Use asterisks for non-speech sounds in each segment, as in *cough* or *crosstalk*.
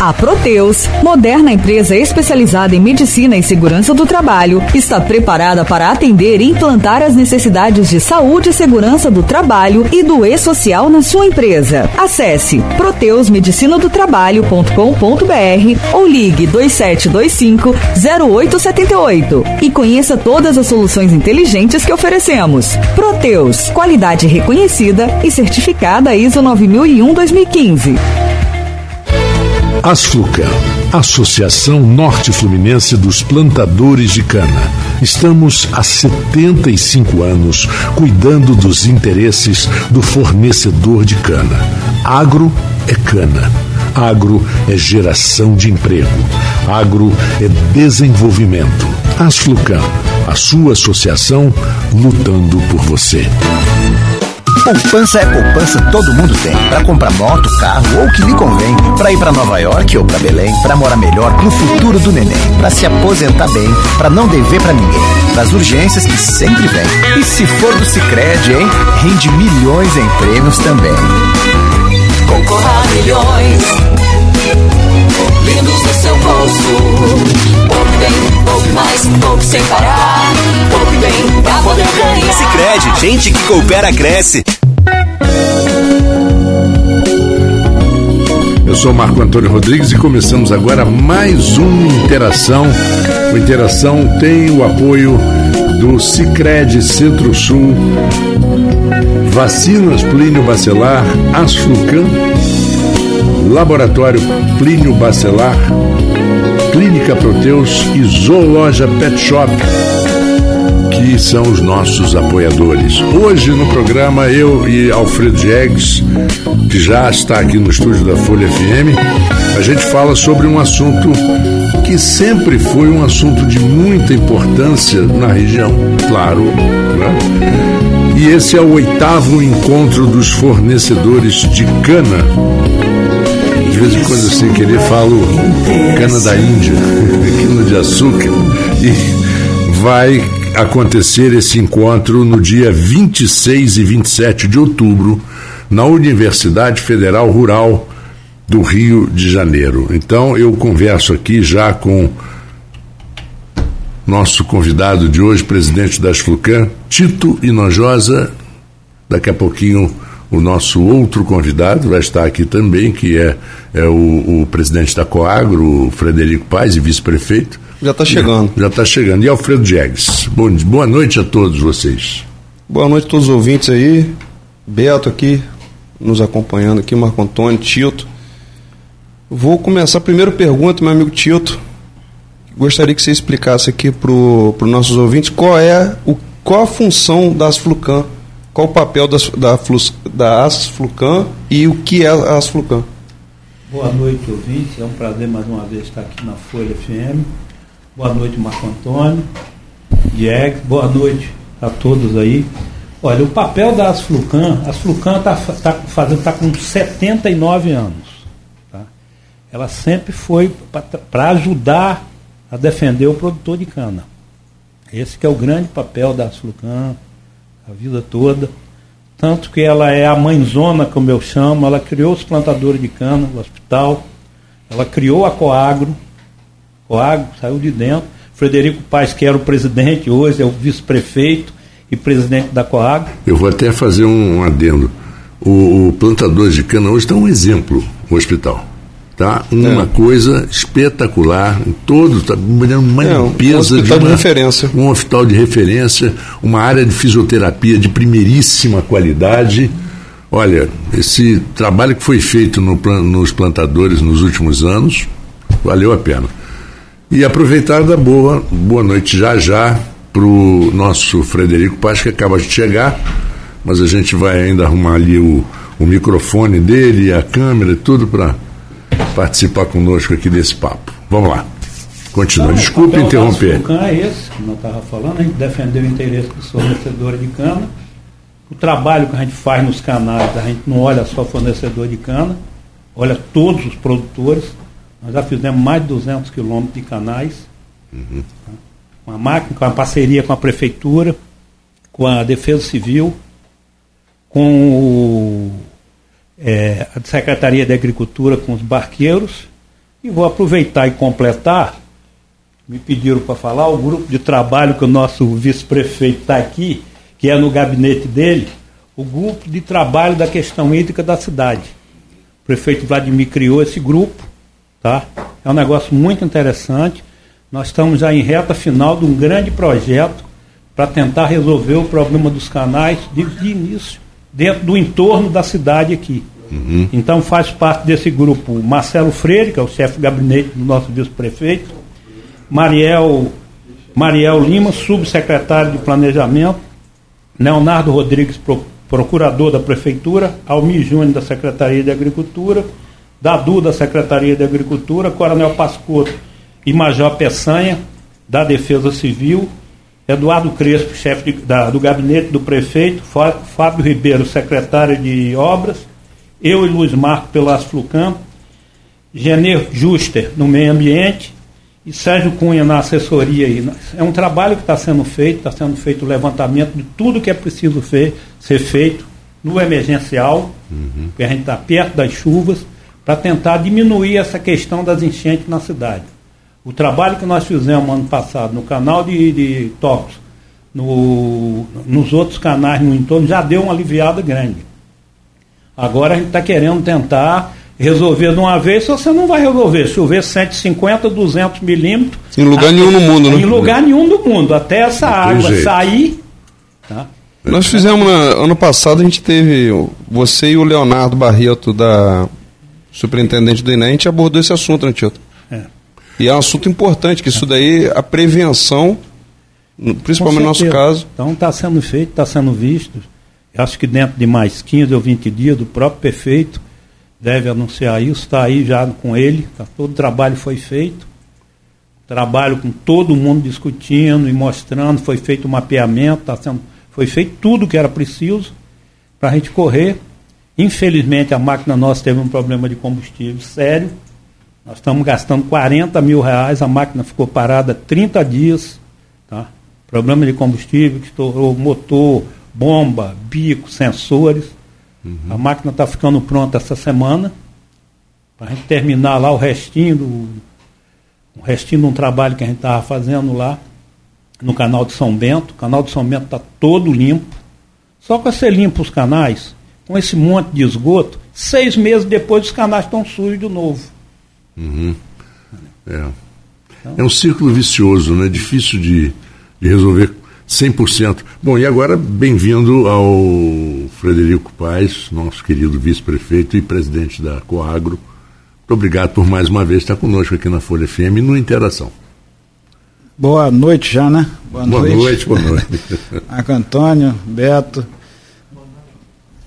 A Proteus, moderna empresa especializada em medicina e segurança do trabalho, está preparada para atender e implantar as necessidades de saúde e segurança do trabalho e do e-social na sua empresa. Acesse proteusmedicinadotrabalho.com.br ou ligue 2725 0878 e conheça todas as soluções inteligentes que oferecemos. Proteus, qualidade reconhecida e certificada ISO 9001-2015. Asflucan, Associação Norte Fluminense dos Plantadores de Cana. Estamos há 75 anos cuidando dos interesses do fornecedor de cana. Agro é cana. Agro é geração de emprego. Agro é desenvolvimento. Asflucan, a sua associação lutando por você. Poupança é poupança, todo mundo tem. Para comprar moto, carro ou o que lhe convém. Para ir para Nova York ou para Belém. Para morar melhor no futuro do neném. Para se aposentar bem. Para não dever para ninguém. Para as urgências que sempre vem. E se for do Cicred, hein? Rende milhões em prêmios também. Concorra a milhões. Lindos no seu bolso. Bem, poupe mais, poupe sem parar. Poupe bem pra poder ganhar. Sicredi, gente que coopera cresce. Eu sou Marco Antônio Rodrigues e começamos agora mais uma interação. O Interação tem o apoio do Cicred Centro-Sul, Vacinas Plínio Bacelar, Asflucan, Laboratório Plínio Bacelar, Clínica Proteus e Zoologia Pet Shop, que são os nossos apoiadores. Hoje no programa, eu e Alfredo Jegues, que já está aqui no estúdio da Folha FM, a gente fala sobre um assunto que sempre foi um assunto de muita importância na região, claro. Né? E esse é o oitavo encontro dos fornecedores de cana de vez em quando, sem querer, falo cana da Índia, *laughs* cana de açúcar. E vai acontecer esse encontro no dia 26 e 27 de outubro, na Universidade Federal Rural do Rio de Janeiro. Então, eu converso aqui já com nosso convidado de hoje, presidente da Asflucan, Tito Inojosa. Daqui a pouquinho o nosso outro convidado vai estar aqui também, que é, é o, o, presidente da Coagro, o Frederico Paz, e vice-prefeito. Já está chegando. Já está chegando. E Alfredo Jegues. Bom, boa noite a todos vocês. Boa noite a todos os ouvintes aí. Beto aqui, nos acompanhando aqui, Marco Antônio, Tito. Vou começar a primeira pergunta, meu amigo Tito. Gostaria que você explicasse aqui para os nossos ouvintes qual é o, qual a função das Flucan qual o papel das, da, da Asflucan e o que é a Asflucan? Boa noite, ouvintes. É um prazer mais uma vez estar aqui na Folha FM. Boa noite, Marco Antônio, Diego. Boa noite a todos aí. Olha, o papel da Asflucan, a Asflucan está tá fazendo tá com 79 anos. Tá? Ela sempre foi para ajudar a defender o produtor de cana. Esse que é o grande papel da Asflucan a vida toda. Tanto que ela é a mãezona, como eu chamo, ela criou os plantadores de cana, o hospital, ela criou a Coagro, Coagro saiu de dentro. Frederico Paes, que era o presidente, hoje é o vice-prefeito e presidente da Coagro. Eu vou até fazer um adendo. O, o plantador de cana hoje está um exemplo, o hospital tá? Uma é. coisa espetacular, em todo, tá uma é, limpeza um de, uma, de referência. Um hospital de referência, uma área de fisioterapia de primeiríssima qualidade. Olha, esse trabalho que foi feito no, nos plantadores nos últimos anos, valeu a pena. E aproveitar da boa, boa noite já já para o nosso Frederico Paz, que acaba de chegar, mas a gente vai ainda arrumar ali o, o microfone dele, a câmera, tudo para participar conosco aqui desse papo. Vamos lá. Continua. Então, Desculpe o interromper. O é esse, como eu estava falando, a gente defendeu o interesse dos fornecedores de cana. O trabalho que a gente faz nos canais, a gente não olha só fornecedor de cana, olha todos os produtores. Nós já fizemos mais de 200 quilômetros de canais. Uhum. Com a máquina, com a parceria com a prefeitura, com a Defesa Civil, com o é, a Secretaria de Agricultura com os barqueiros E vou aproveitar e completar. Me pediram para falar o grupo de trabalho que o nosso vice-prefeito está aqui, que é no gabinete dele, o grupo de trabalho da questão hídrica da cidade. O prefeito Vladimir criou esse grupo, tá? É um negócio muito interessante. Nós estamos já em reta final de um grande projeto para tentar resolver o problema dos canais de, de início, dentro do entorno da cidade aqui. Uhum. Então faz parte desse grupo Marcelo Freire, que é o chefe de gabinete do nosso vice-prefeito, Mariel, Mariel Lima, subsecretário de Planejamento, Leonardo Rodrigues, pro- procurador da Prefeitura, Almir Júnior, da Secretaria de Agricultura, Dadu, da Secretaria de Agricultura, Coronel Pascoto e Major Peçanha, da Defesa Civil, Eduardo Crespo, chefe de- da- do gabinete do prefeito, Fá- Fábio Ribeiro, secretário de Obras, eu e Luiz Marco Pelas Flucampo, Genê Juster no meio ambiente e Sérgio Cunha na assessoria. Aí. É um trabalho que está sendo feito, está sendo feito o levantamento de tudo que é preciso ser feito no emergencial, porque a gente está perto das chuvas, para tentar diminuir essa questão das enchentes na cidade. O trabalho que nós fizemos ano passado no canal de, de Tocos, no, nos outros canais no entorno, já deu uma aliviada grande. Agora a gente está querendo tentar resolver de uma vez, se você não vai resolver. Chover 150, 200 milímetros. Em lugar até- nenhum no mundo, né? Em lugar nenhum do mundo. Até essa água jeito. sair. Tá? Nós fizemos, na- ano passado, a gente teve você e o Leonardo Barreto, da superintendente do INEM, a gente abordou esse assunto, né, Tito? É. E é um assunto importante, que isso daí, a prevenção, principalmente no nosso caso, Então está sendo feito, está sendo visto. Eu acho que dentro de mais 15 ou 20 dias, o próprio prefeito deve anunciar isso, está aí já com ele, tá, todo o trabalho foi feito. Trabalho com todo mundo discutindo e mostrando, foi feito o mapeamento, tá sendo, foi feito tudo que era preciso para a gente correr. Infelizmente a máquina nossa teve um problema de combustível sério. Nós estamos gastando 40 mil reais, a máquina ficou parada 30 dias. Tá? Problema de combustível, que estourou motor, bomba, bico, sensores. A máquina está ficando pronta essa semana. Para a gente terminar lá o restinho do. O restinho de um trabalho que a gente estava fazendo lá no canal de São Bento. O canal de São Bento está todo limpo. Só que você limpa os canais, com esse monte de esgoto, seis meses depois os canais estão sujos de novo. É. É um círculo vicioso, né? Difícil de, de resolver 100%. Bom, e agora, bem-vindo ao Frederico Paes, nosso querido vice-prefeito e presidente da Coagro. Muito obrigado por mais uma vez estar conosco aqui na Folha FM no Interação. Boa noite já, né? Boa noite, boa noite. *laughs* Marco Antônio, Beto,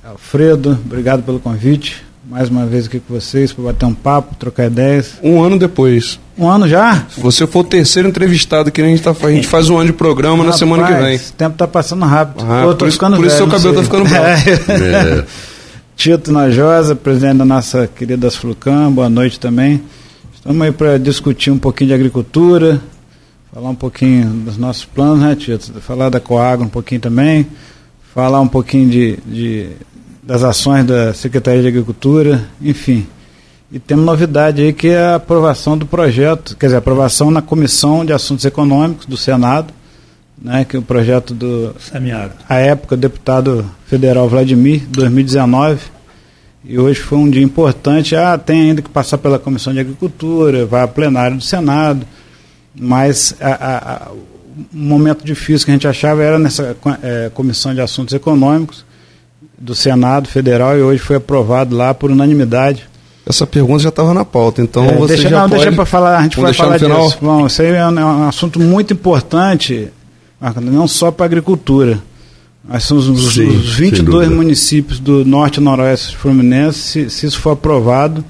Alfredo, obrigado pelo convite. Mais uma vez aqui com vocês para bater um papo, trocar ideias. um ano depois. Um ano já? Você foi o terceiro entrevistado que a gente, tá, a gente faz um ano de programa na Rapaz, semana que vem. O tempo tá passando rápido. Ah, Pô, por isso- por isso velho, seu cabelo tá sei. ficando branco. *laughs* É. É, Tito Najosa, presidente da nossa querida Flucam, boa noite também. Estamos aí para discutir um pouquinho de agricultura, falar um pouquinho dos nossos planos, né, Tito? Falar da Coagro um pouquinho também, falar um pouquinho de, de- das ações da Secretaria de Agricultura, enfim. E temos novidade aí que é a aprovação do projeto, quer dizer, a aprovação na Comissão de Assuntos Econômicos do Senado, né, que é o projeto do Semiárido. à época, deputado federal Vladimir, 2019. E hoje foi um dia importante. Ah, tem ainda que passar pela Comissão de Agricultura, vai a plenário do Senado. Mas a, a, a, o momento difícil que a gente achava era nessa eh, Comissão de Assuntos Econômicos do Senado Federal e hoje foi aprovado lá por unanimidade. Essa pergunta já estava na pauta, então É, você deixa, já não, pode... deixa para falar, a gente Vamos vai falar final? disso. Bom, isso aí é um, é um assunto muito importante, não só para a agricultura. Nós somos os, Sim, os sem 22 dúvida. municípios do norte e noroeste fluminense. Se, se isso for aprovado,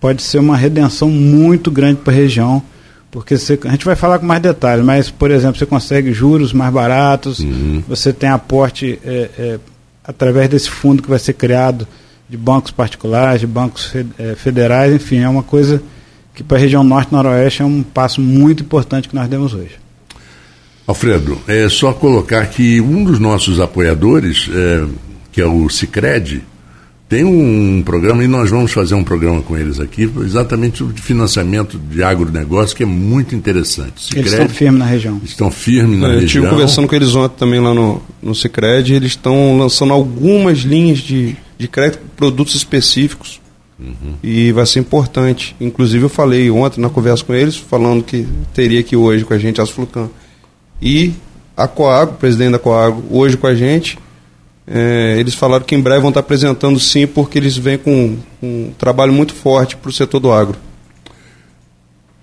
pode ser uma redenção muito grande para a região. Porque você- a gente vai falar com mais detalhes, mas, por exemplo, você consegue juros mais baratos, Uhum. você tem aporte é, é, através desse fundo que vai ser criado de bancos particulares, de bancos eh, federais, enfim, é uma coisa que para a região norte e noroeste é um passo muito importante que nós demos hoje. Alfredo, é só colocar que um dos nossos apoiadores, é, que é o Cicred, tem um programa, e nós vamos fazer um programa com eles aqui, exatamente de financiamento de agronegócio, que é muito interessante. Cicred, eles estão firmes na região. Estão firmes na é, região. Eu estive conversando com eles ontem também lá no, no Cicred, eles estão lançando algumas linhas de, de crédito, produtos específicos, uhum. e vai ser importante. Inclusive eu falei ontem na conversa com eles, falando que teria aqui hoje com a gente as Flucan. E a Coago, presidente da Coago, hoje com a gente, é, eles falaram que em breve vão estar apresentando sim, porque eles vêm com, um trabalho muito forte para o setor do agro.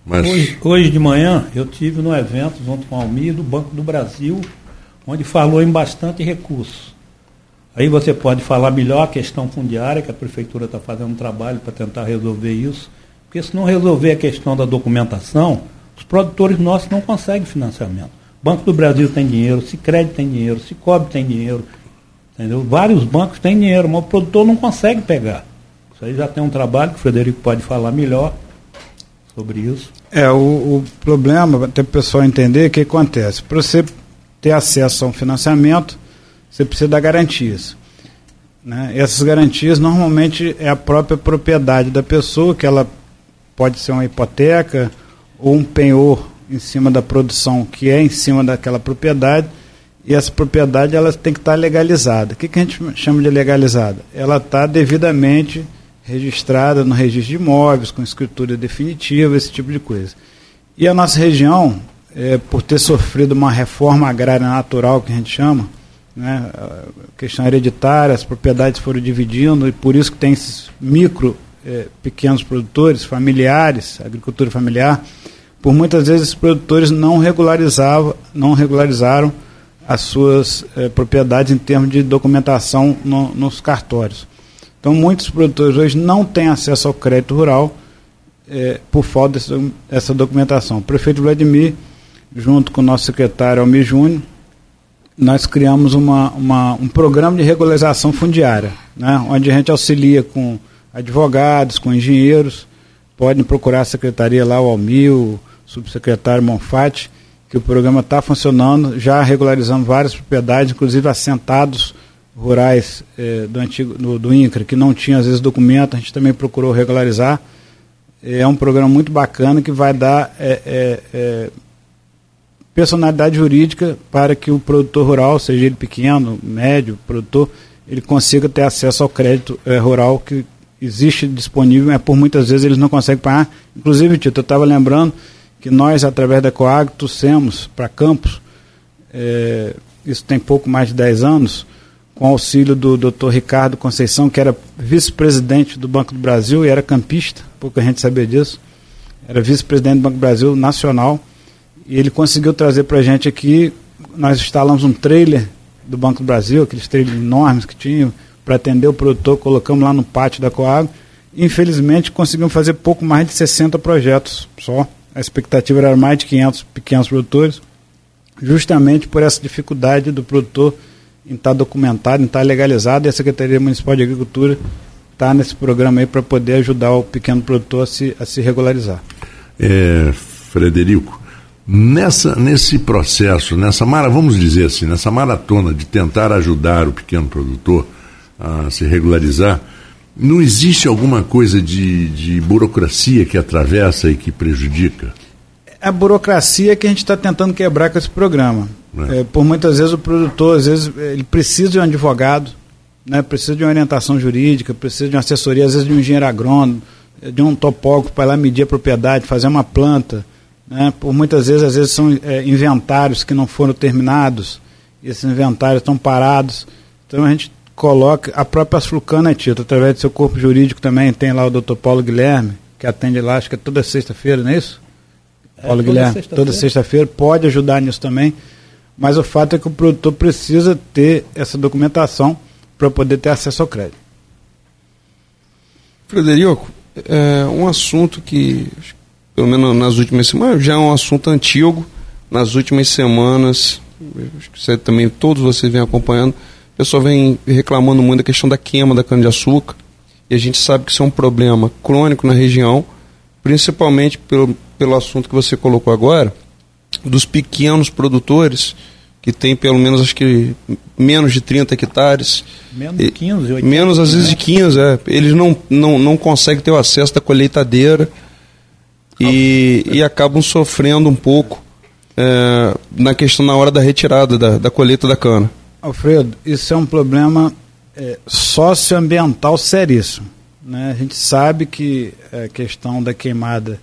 Mas... Hoje, hoje, de manhã eu tive no evento junto com o Almir do Banco do Brasil, onde falou em bastante recursos. Aí você pode falar melhor a questão fundiária, que a prefeitura está fazendo um trabalho para tentar resolver isso. Porque se não resolver a questão da documentação, os produtores nossos não conseguem financiamento. O Banco do Brasil tem dinheiro, Sicredi tem dinheiro, Cicobi tem dinheiro, Entendeu? Vários bancos têm dinheiro, mas o produtor não consegue pegar. Isso aí já tem um trabalho que o Frederico pode falar melhor sobre isso. É, o, o problema, até o pessoal entender, o que acontece? Para você ter acesso a um financiamento, você precisa dar garantias. Né? Essas garantias normalmente é a própria propriedade da pessoa, que ela pode ser uma hipoteca ou um penhor em cima da produção que é em cima daquela propriedade e essa propriedade ela tem que estar legalizada. O que, que a gente chama de legalizada? Ela está devidamente registrada no registro de imóveis, com escritura definitiva, esse tipo de coisa. E a nossa região, é, por ter sofrido uma reforma agrária natural, que a gente chama, né, questão hereditária, as propriedades foram dividindo, e por isso que tem esses micro, é, pequenos produtores, familiares, agricultura familiar, por muitas vezes esses produtores não regularizavam, não regularizaram as suas eh, propriedades em termos de documentação no, nos cartórios. Então, muitos produtores hoje não têm acesso ao crédito rural eh, por falta dessa, documentação. O prefeito Vladimir, junto com o nosso secretário Almir Júnior, nós criamos uma, uma, um programa de regularização fundiária, né, onde a gente auxilia com advogados, com engenheiros, podem procurar a secretaria lá, o Almir, o subsecretário Monfatti, que o programa está funcionando, já regularizando várias propriedades, inclusive assentados rurais eh, do antigo do, do INCRA, que não tinham às vezes documento, a gente também procurou regularizar. É um programa muito bacana que vai dar é, é, é, personalidade jurídica para que o produtor rural, seja ele pequeno, médio, produtor, ele consiga ter acesso ao crédito é, rural que existe disponível, mas por muitas vezes eles não conseguem pagar. Inclusive, Tito, eu estava lembrando que nós, através da Coag, trouxemos para Campos, é, isso tem pouco mais de 10 anos, com auxílio do Dr. Ricardo Conceição, que era vice-presidente do Banco do Brasil e era campista, pouca gente sabia disso, era vice-presidente do Banco do Brasil nacional, e ele conseguiu trazer para a gente aqui, nós instalamos um trailer do Banco do Brasil, aqueles trailers enormes que tinham, para atender o produtor, colocamos lá no pátio da Coag, infelizmente conseguimos fazer pouco mais de 60 projetos só, a expectativa era mais de 500 pequenos produtores, justamente por essa dificuldade do produtor em estar documentado, em estar legalizado, e a Secretaria Municipal de Agricultura está nesse programa aí para poder ajudar o pequeno produtor a se, a se regularizar. É, Frederico, nessa, nesse processo, nessa mara, vamos dizer assim, nessa maratona de tentar ajudar o pequeno produtor a se regularizar, não existe alguma coisa de, de burocracia que atravessa e que prejudica? A burocracia que a gente está tentando quebrar com esse programa. É. É, por muitas vezes o produtor, às vezes, ele precisa de um advogado, né, precisa de uma orientação jurídica, precisa de uma assessoria, às vezes de um engenheiro agrônomo, de um topógrafo para lá medir a propriedade, fazer uma planta. Né, por muitas vezes, às vezes são é, inventários que não foram terminados, e esses inventários estão parados. Então a gente coloque a própria Asflucana, Tito, através do seu corpo jurídico também, tem lá o doutor Paulo Guilherme, que atende lá, acho que é toda sexta-feira, não é isso? É, Paulo Guilherme, sexta toda sexta-feira, pode ajudar nisso também, mas o fato é que o produtor precisa ter essa documentação para poder ter acesso ao crédito. Frederico, é um assunto que, pelo menos nas últimas semanas, já é um assunto antigo, nas últimas semanas, acho que você, também todos vocês vêm acompanhando, o pessoal vem reclamando muito da questão da queima da cana-de-açúcar, e a gente sabe que isso é um problema crônico na região, principalmente pelo, pelo assunto que você colocou agora, dos pequenos produtores que tem pelo menos acho que menos de 30 hectares. Menos de 15, 80, Menos às vezes né? de 15, é. Eles não, não, não conseguem ter o acesso da colheitadeira e, e acabam sofrendo um pouco é, na questão na hora da retirada da, da colheita da cana. Alfredo, isso é um problema é, socioambiental seríssimo. Né? A gente sabe que a questão da queimada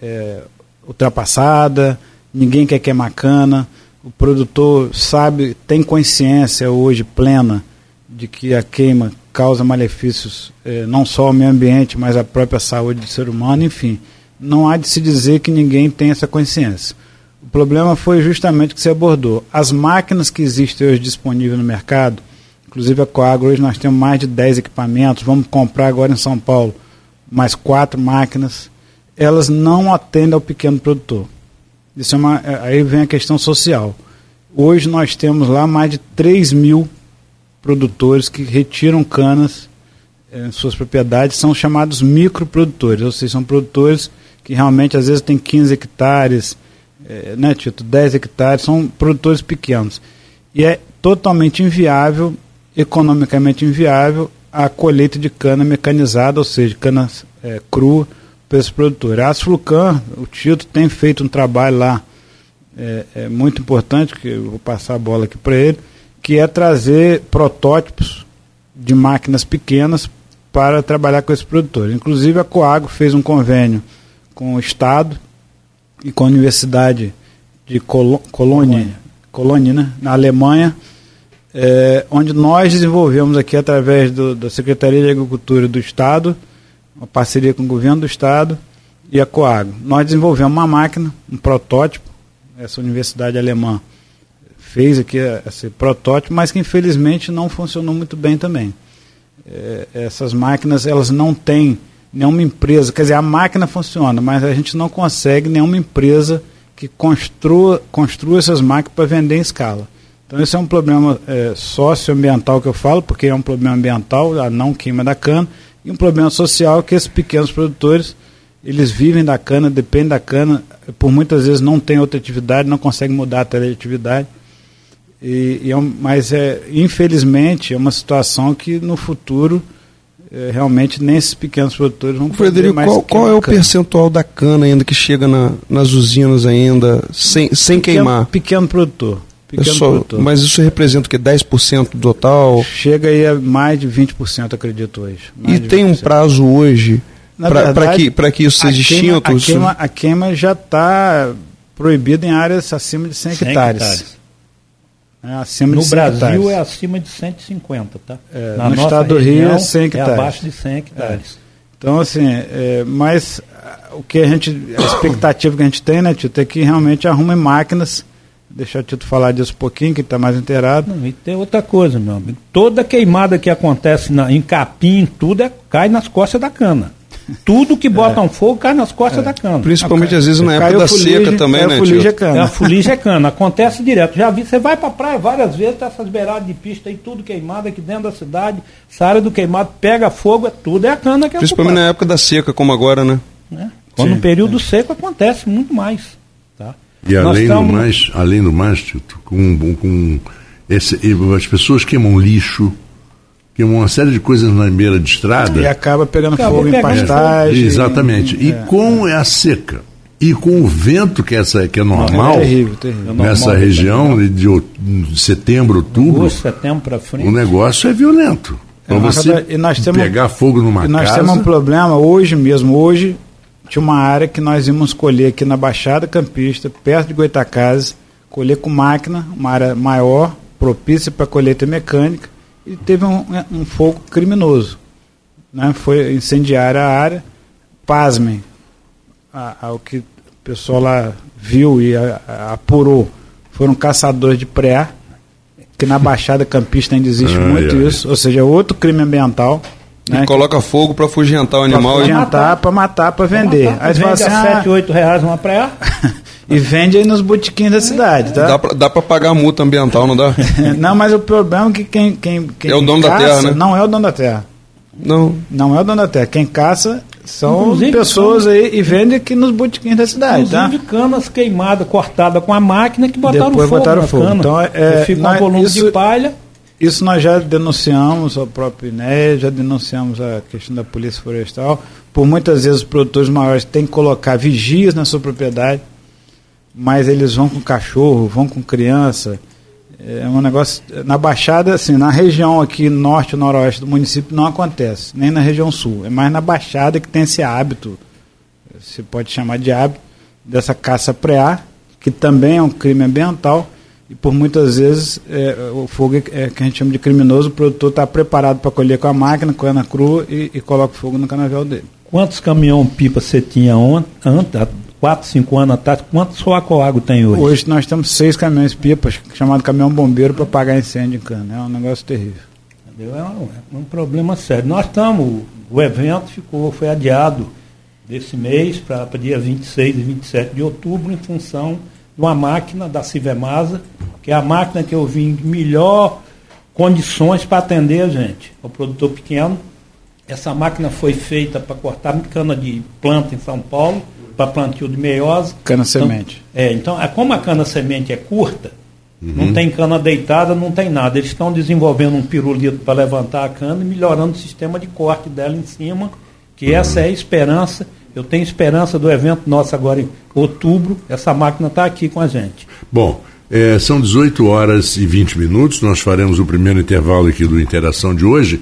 é ultrapassada, ninguém quer queimar cana, o produtor sabe, tem consciência hoje plena de que a queima causa malefícios eh, não só ao meio ambiente, mas à própria saúde do ser humano, enfim. Não há de se dizer que ninguém tem essa consciência. O problema foi justamente o que você abordou. As máquinas que existem hoje disponíveis no mercado, inclusive a Coagro, hoje nós temos mais de 10 equipamentos, vamos comprar agora em São Paulo mais quatro máquinas, elas não atendem ao pequeno produtor. Isso é uma, é, aí vem a questão social. Hoje nós temos lá mais de 3 mil produtores que retiram canas eh, em suas propriedades, são chamados microprodutores, ou seja, são produtores que realmente às vezes têm 15 hectares, eh, né, Tito, 10 hectares, são produtores pequenos. E é totalmente inviável, economicamente inviável, a colheita de cana mecanizada, ou seja, cana eh, crua para esse produtor. A Asflucan, o Tito, tem feito um trabalho lá é, é muito importante, que eu vou passar a bola aqui para ele, que é trazer protótipos de máquinas pequenas para trabalhar com esses produtores. Inclusive a Coagro fez um convênio com o Estado e com a Universidade de Colo Colônia, Colônia né, na Alemanha, é, onde nós desenvolvemos aqui através do, da Secretaria de Agricultura do Estado, uma parceria com o governo do Estado e a Coagro. Nós desenvolvemos uma máquina, um protótipo, essa universidade alemã fez aqui esse protótipo, mas que infelizmente não funcionou muito bem também. É, essas máquinas elas não têm nenhuma empresa, quer dizer, a máquina funciona, mas a gente não consegue nenhuma empresa que construa, construa essas máquinas para vender em escala. Então esse é um problema é, socioambiental que eu falo, porque é um problema ambiental, a não queima da cana, e um problema social que esses pequenos produtores eles vivem da cana, dependem da cana, por muitas vezes não tem outra atividade, não conseguem mudar a atividade. E, e é um, mas é, infelizmente é uma situação que no futuro realmente nem esses pequenos produtores vão poder Frederico, mais qual, qual é o percentual da cana ainda que chega na- nas usinas ainda sem, sem pequeno, queimar? Pequeno produtor. É Pequeno só- produtor. mas isso representa o que? 10% do total? Chega aí a mais de 20%, acredito hoje. Mais E tem um 20%. prazo hoje para que, pra que isso a seja extinto? A queima, a queima já está proibida em áreas acima de 100 100 hectares. hectares. É, acima No de 100 Brasil hectares. é acima de 150, tá? É, Na no estado do Rio é região 100 hectares. abaixo de 100 hectares. Então, assim, é, mas ah, o que a gente, a expectativa que a gente tem, né, Tito, é que realmente arrumem máquinas. Deixa o Tito falar disso um pouquinho, que está mais inteirado. Não, e tem outra coisa, meu amigo. Toda queimada que acontece na, em capim, tudo é, cai nas costas da cana. Tudo que botam fogo cai nas costas da cana. Principalmente às vezes na época da fuligem, seca também, caiu né, fuligem tio? é cana. É a fuligem é cana, acontece direto. Já vi, você vai pra praia várias vezes, tá essas beiradas de pista aí, tudo queimado aqui dentro da cidade. Essa área do queimado pega fogo, é tudo é a cana que é Principalmente na época da seca, como agora, né? né? Quando Sim, no período seco acontece muito mais. Tá? E Nós além do estamos- mais, além do mais, Tito, com, com esse, as pessoas queimam lixo, queimam uma série de coisas na beira de estrada. E acaba pegando Acaba fogo em pastagem. Exatamente. E É. com a seca e com o vento que, essa, que é normal É terrível, terrível. nessa normal, região de, de de setembro, outubro, Agosto, setembro para frente. o negócio é violento. Para É, você e nós temos- pegar fogo numa E nós casa. temos um problema hoje mesmo. Hoje tinha uma área que nós íamos colher aqui na Baixada Campista, perto de Goitacazes, colher com máquina, uma área maior, propícia para colheita mecânica, e teve um, um fogo criminoso. Né? Foi incendiar a área. Pasmem a- ao que o pessoal lá viu e a- a- apurou. Foram caçadores de pré, que na Baixada Campista ainda existe Ai, muito ai. isso, ou seja, outro crime ambiental. né, E coloca fogo para afugentar o Pra animal. e- adiantar, para matar, para vender. Matar, Aí você fala assim, a ah, 7, 8 reais uma praia. *laughs* e vende aí nos botiquinhos da cidade, tá? Dá pra, dá pra pagar a multa ambiental, não dá? *laughs* Não, mas o problema é que quem, quem, quem É o dono da caça terra, né? não é o dono da terra. Não. Não é o dono da terra. Quem caça são Inclusive, pessoas aí e vendem aqui nos botiquins da cidade, tá? Inclusive canas queimadas, cortadas com a máquina que botaram Depois fogo botaram na fogo. cana. Então, é, fica um volume isso- de palha. Isso nós já denunciamos ao próprio INE, já denunciamos a questão da Polícia Florestal. Por muitas vezes os produtores maiores têm que colocar vigias na sua propriedade, mas eles vão com cachorro, vão com criança. É um negócio. Na Baixada, assim, na região aqui norte e noroeste do município não acontece, nem na região sul. É mais na Baixada que tem esse hábito, se pode chamar de hábito, dessa caça preá, que também é um crime ambiental. E por muitas vezes é, o fogo é, é que a gente chama de criminoso, o produtor está preparado para colher com a máquina, cana crua e, e coloca fogo no canavial dele. Quantos caminhão-pipa você tinha ontem, 4, 5 anos atrás? Quantos Soacoago tem hoje? Hoje nós temos seis caminhões pipas, chamado caminhão bombeiro, para apagar incêndio em cana. É um negócio terrível. É um, é um problema sério. Nós estamos, o evento ficou, foi adiado desse mês para dia 26 e 27 de outubro, em função de uma máquina da Civemasa, que é a máquina que eu vi em melhor condições para atender a gente, o produtor pequeno. Essa máquina foi feita para cortar cana de planta em São Paulo, para plantio de meiose. Cana semente. É, então, é, como a cana semente é curta, não tem cana deitada, não tem nada. Eles estão desenvolvendo um pirulito para levantar a cana e melhorando o sistema de corte dela em cima, que essa é a esperança. Eu tenho esperança do evento nosso agora em outubro. Essa máquina está aqui com a gente. Bom, é, são 18 horas e 20 minutos. Nós faremos o primeiro intervalo aqui do Interação de hoje.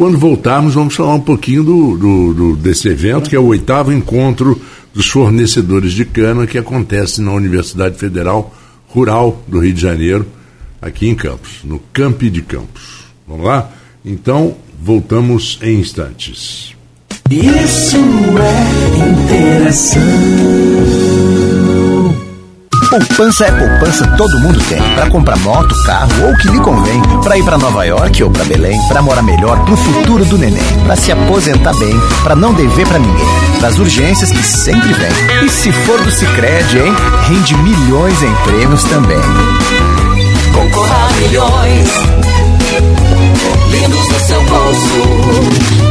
Quando voltarmos, vamos falar um pouquinho do, do- do- desse evento, que é o oitavo encontro dos fornecedores de cana, que acontece na Universidade Federal Rural do Rio de Janeiro, aqui em Campos, no Campi de Campos. Vamos lá? Então, voltamos em instantes. Isso é interação. Poupança é poupança, todo mundo tem. Pra comprar moto, carro ou o que lhe convém. Pra ir pra Nova York ou pra Belém. Pra morar melhor pro futuro do neném. Pra se aposentar bem. Pra não dever pra ninguém. Das urgências que sempre vem. E se for do Cicred, hein? Rende milhões em prêmios também. Concorra a milhões. Lindos no seu bolso.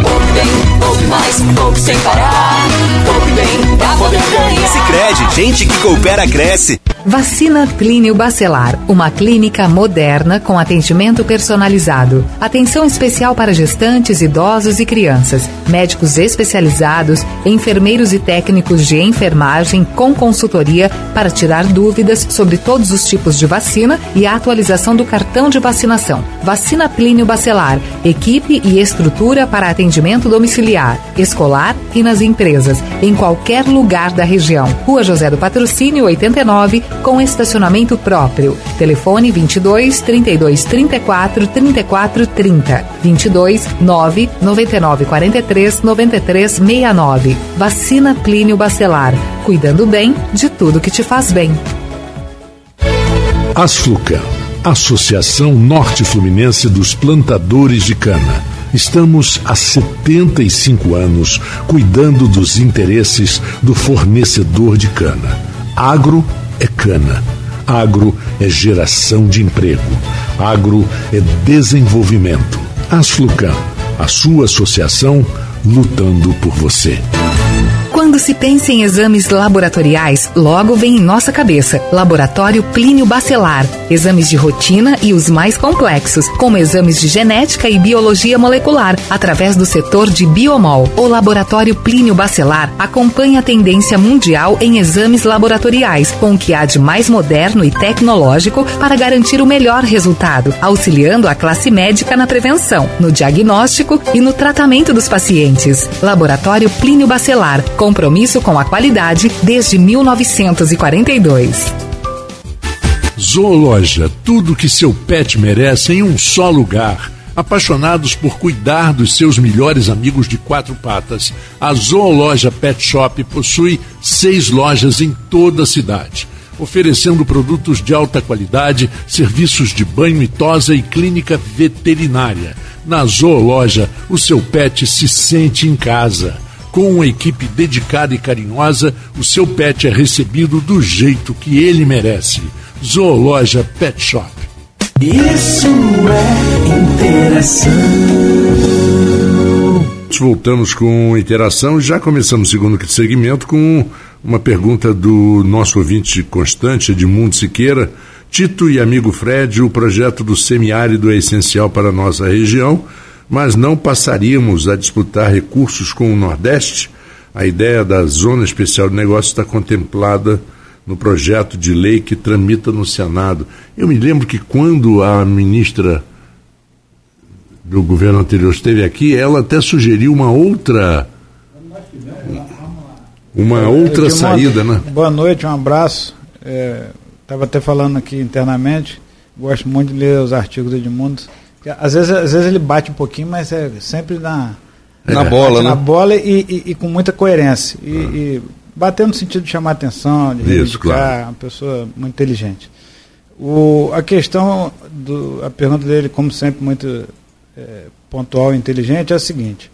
Poupe bem, poupe mais, poupe sem parar. Poupe bem pra poder ganhar. Sicredi, gente que coopera cresce. Vacina Clínio Bacelar, uma clínica moderna com atendimento personalizado. Atenção especial para gestantes, idosos e crianças. Médicos especializados, enfermeiros e técnicos de enfermagem com consultoria para tirar dúvidas sobre todos os tipos de vacina e a atualização do cartão de vacinação. Vacina Plínio Bacelar, equipe e estrutura para atendimento domiciliar, escolar e nas empresas, em qualquer lugar da região. Rua José do Patrocínio 89, com estacionamento próprio. Telefone 22 32 34 34 30. 22 9 99 43 93 69. Vacina Plínio Bacelar. Cuidando bem de tudo que te faz bem. Asflucan, Associação Norte Fluminense dos Plantadores de Cana. Estamos há 75 anos cuidando dos interesses do fornecedor de cana. Agro é cana. Agro é geração de emprego. Agro é desenvolvimento. Asflucan, a sua associação lutando por você. Se pensa em exames laboratoriais, logo vem em nossa cabeça Laboratório Plínio Bacelar. Exames de rotina e os mais complexos, como exames de genética e biologia molecular, através do setor de biomol. O Laboratório Plínio Bacelar acompanha a tendência mundial em exames laboratoriais, com o que há de mais moderno e tecnológico para garantir o melhor resultado, auxiliando a classe médica na prevenção, no diagnóstico e no tratamento dos pacientes. Laboratório Plínio Bacelar, compromisso com a qualidade desde 1942. Zoologia, tudo que seu pet merece em um só lugar. Apaixonados por cuidar dos seus melhores amigos de quatro patas, a Zoologia Pet Shop possui seis lojas em toda a cidade, oferecendo produtos de alta qualidade, serviços de banho e tosa e clínica veterinária. Na Zoologia, o seu pet se sente em casa. Com uma equipe dedicada e carinhosa, o seu pet é recebido do jeito que ele merece. Zoologia Pet Shop. Isso é interação. voltamos com interação. Já começamos o segundo segmento com uma pergunta do nosso ouvinte constante, Edmundo Siqueira. Tito e amigo Fred, o projeto do semiárido é essencial para a nossa região, mas não passaríamos a disputar recursos com o Nordeste? A ideia da Zona Especial de Negócios está contemplada no projeto de lei que tramita no Senado. Eu me lembro que quando a ministra do governo anterior esteve aqui, ela até sugeriu uma outra uma outra saída, né? Boa noite, um abraço. Estava é, até falando aqui internamente. Gosto muito de ler os artigos do Edmundo. Às vezes, às vezes ele bate um pouquinho, mas é sempre na, é. na bola, né? Na bola e, e, e com muita coerência. E, é. e bater no sentido de chamar atenção, de reivindicar, claro. uma pessoa muito inteligente. O, a questão, do, a pergunta dele, como sempre, muito é, pontual e inteligente, é a seguinte.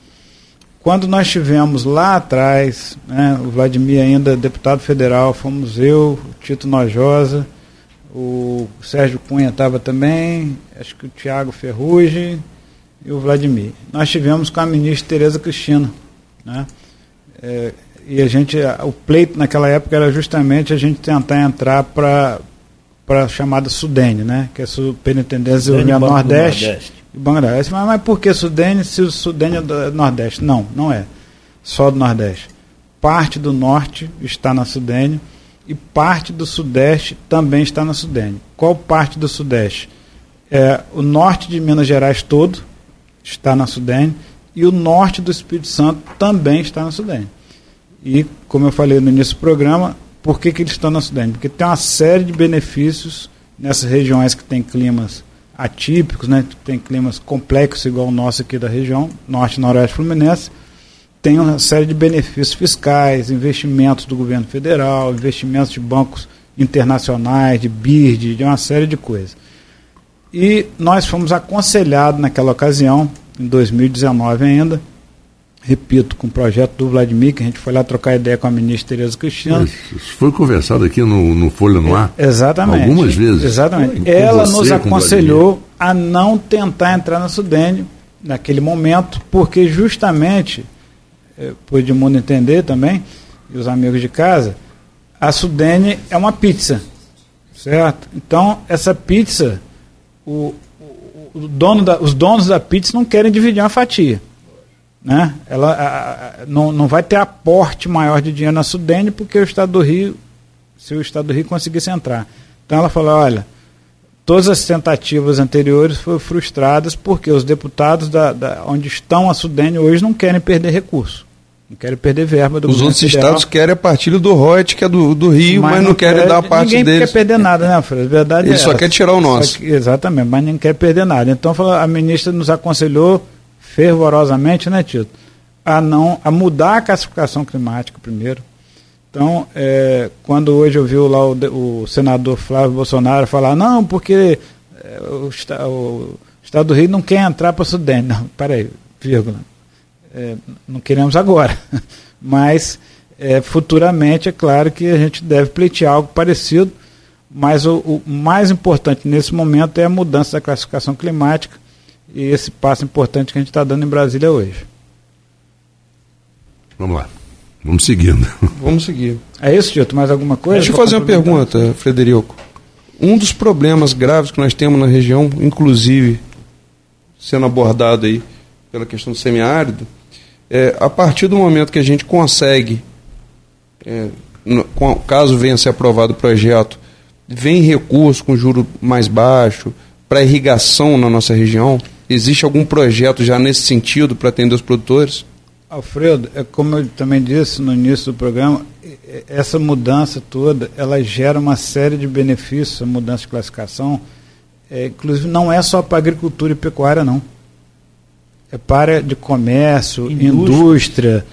Quando nós tivemos lá atrás, né, o Vladimir ainda deputado federal, fomos eu, o Tito Nojosa, o Sérgio Cunha estava também, acho que o Tiago Ferrugem e o Vladimir. Nós tivemos com a ministra Tereza Cristina. Né? É, e a gente, o pleito naquela época era justamente a gente tentar entrar para para a chamada Sudene, né? que é a Superintendência do Nordeste, Nordeste e Bangladesh. Mas, mas por que Sudene se o Sudene é do Nordeste? Não, não é. Só do Nordeste. Parte do Norte está na Sudene e parte do Sudeste também está na Sudene. Qual parte do Sudeste? É, o norte de Minas Gerais todo está na Sudene e o norte do Espírito Santo também está na Sudene. E, como eu falei no início do programa, por que, que eles estão na Sudene? Porque tem uma série de benefícios nessas regiões que têm climas atípicos, né, que tem climas complexos, igual o nosso aqui da região, norte e noroeste fluminense, tem uma série de benefícios fiscais, investimentos do governo federal, investimentos de bancos internacionais, de BIRD, de uma série de coisas. E nós fomos aconselhados naquela ocasião, em 2019 ainda, repito, com o projeto do Vladimir, que a gente foi lá trocar ideia com a ministra Tereza Cristina. Isso foi conversado aqui no, no Folha no Ar? É, exatamente. Algumas vezes. Exatamente. Com Ela você, nos aconselhou a não tentar entrar na Sudene naquele momento, porque justamente, é, por de mundo entender também, e os amigos de casa, a Sudene é uma pizza, certo? Então, essa pizza, o, o, o dono da, os donos da pizza não querem dividir uma fatia né? Ela a, a, não, não vai ter aporte maior de dinheiro na Sudene porque o Estado do Rio, se o Estado do Rio conseguisse entrar. Então ela falou, olha, todas as tentativas anteriores foram frustradas porque os deputados da, da onde estão a Sudene hoje não querem perder recurso. Não querem perder verba do Os outros federal. estados querem a partilha do Reut, que é do, do Rio, mas, mas não, não, querem quer, dar a parte ninguém deles. Ninguém quer perder nada, né, Fred? Verdade Ele é só essa. quer tirar o nosso. Que, exatamente, mas ninguém quer perder nada. Então a ministra nos aconselhou fervorosamente, né, Tito, a não a mudar a classificação climática primeiro. Então, é, quando hoje eu vi lá o, o, senador Flávio Bolsonaro falar, não, porque é, o, o, Estado do Rio não quer entrar para o Sudene. Não, peraí, vírgula. É, não queremos agora. *laughs* Mas é, futuramente é claro que a gente deve pleitear algo parecido, mas o, o mais importante nesse momento é a mudança da classificação climática e esse passo importante que a gente está dando em Brasília hoje. Vamos lá. Vamos seguindo. *laughs* Vamos seguir. É isso, Tito? Mais alguma coisa? Deixa eu fazer uma pergunta, Frederico. Um dos problemas graves que nós temos na região, inclusive sendo abordado aí pela questão do semiárido, é a partir do momento que a gente consegue, é, no, caso venha a ser aprovado o projeto, vem recurso com juro mais baixo para irrigação na nossa região, existe algum projeto já nesse sentido para atender os produtores? Alfredo, é como eu também disse no início do programa, essa mudança toda, ela gera uma série de benefícios, a mudança de classificação, é, inclusive não é só para agricultura e pecuária, não. É para de comércio, indústria, indústria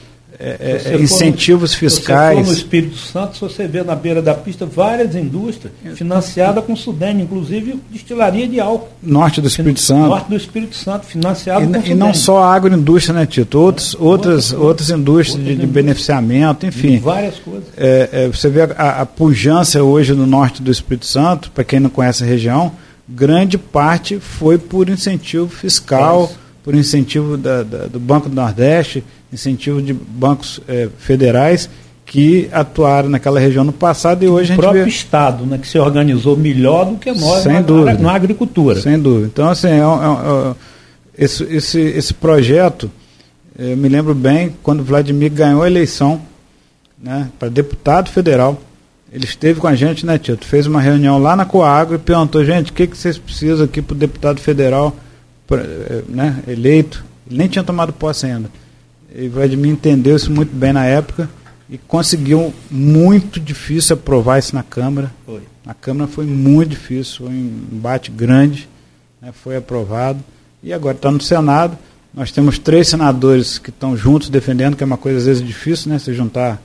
é, é, incentivos fiscais. Se você for no Espírito Santo, você vê na beira da pista várias indústrias financiadas com Sudene, inclusive destilaria de álcool. Norte do Espírito Santo. Norte do Espírito Santo, financiado e, com E Sudene. não só a agroindústria, né, Tito? Outros, outras, outras indústrias outras de, de beneficiamento, enfim. Várias coisas. É, é, você vê a, a pujança hoje no norte do Espírito Santo, para quem não conhece a região, grande parte foi por incentivo fiscal por incentivo da, da, do Banco do Nordeste, incentivo de bancos eh, federais que atuaram naquela região no passado e hoje o a gente próprio vê... Estado, né, que se organizou melhor do que nós Sem na, dúvida. na agricultura. Sem dúvida. Então, assim, é um- é um- é esse, esse, esse projeto, eh, eu me lembro bem, quando o Vladimir ganhou a eleição né, para deputado federal, ele esteve com a gente, né, Tito? Fez uma reunião lá na Coagro e perguntou, gente, o que, que vocês precisam aqui para o deputado federal pra, eh, né, eleito? Ele nem tinha tomado posse ainda. E o Vladimir entendeu isso muito bem na época e conseguiu muito difícil aprovar isso na Câmara. Foi. Na Câmara foi muito difícil, foi um embate grande, né, foi aprovado. E agora está no Senado. Nós temos três senadores que estão juntos defendendo, que é uma coisa às vezes difícil, né? Se juntar.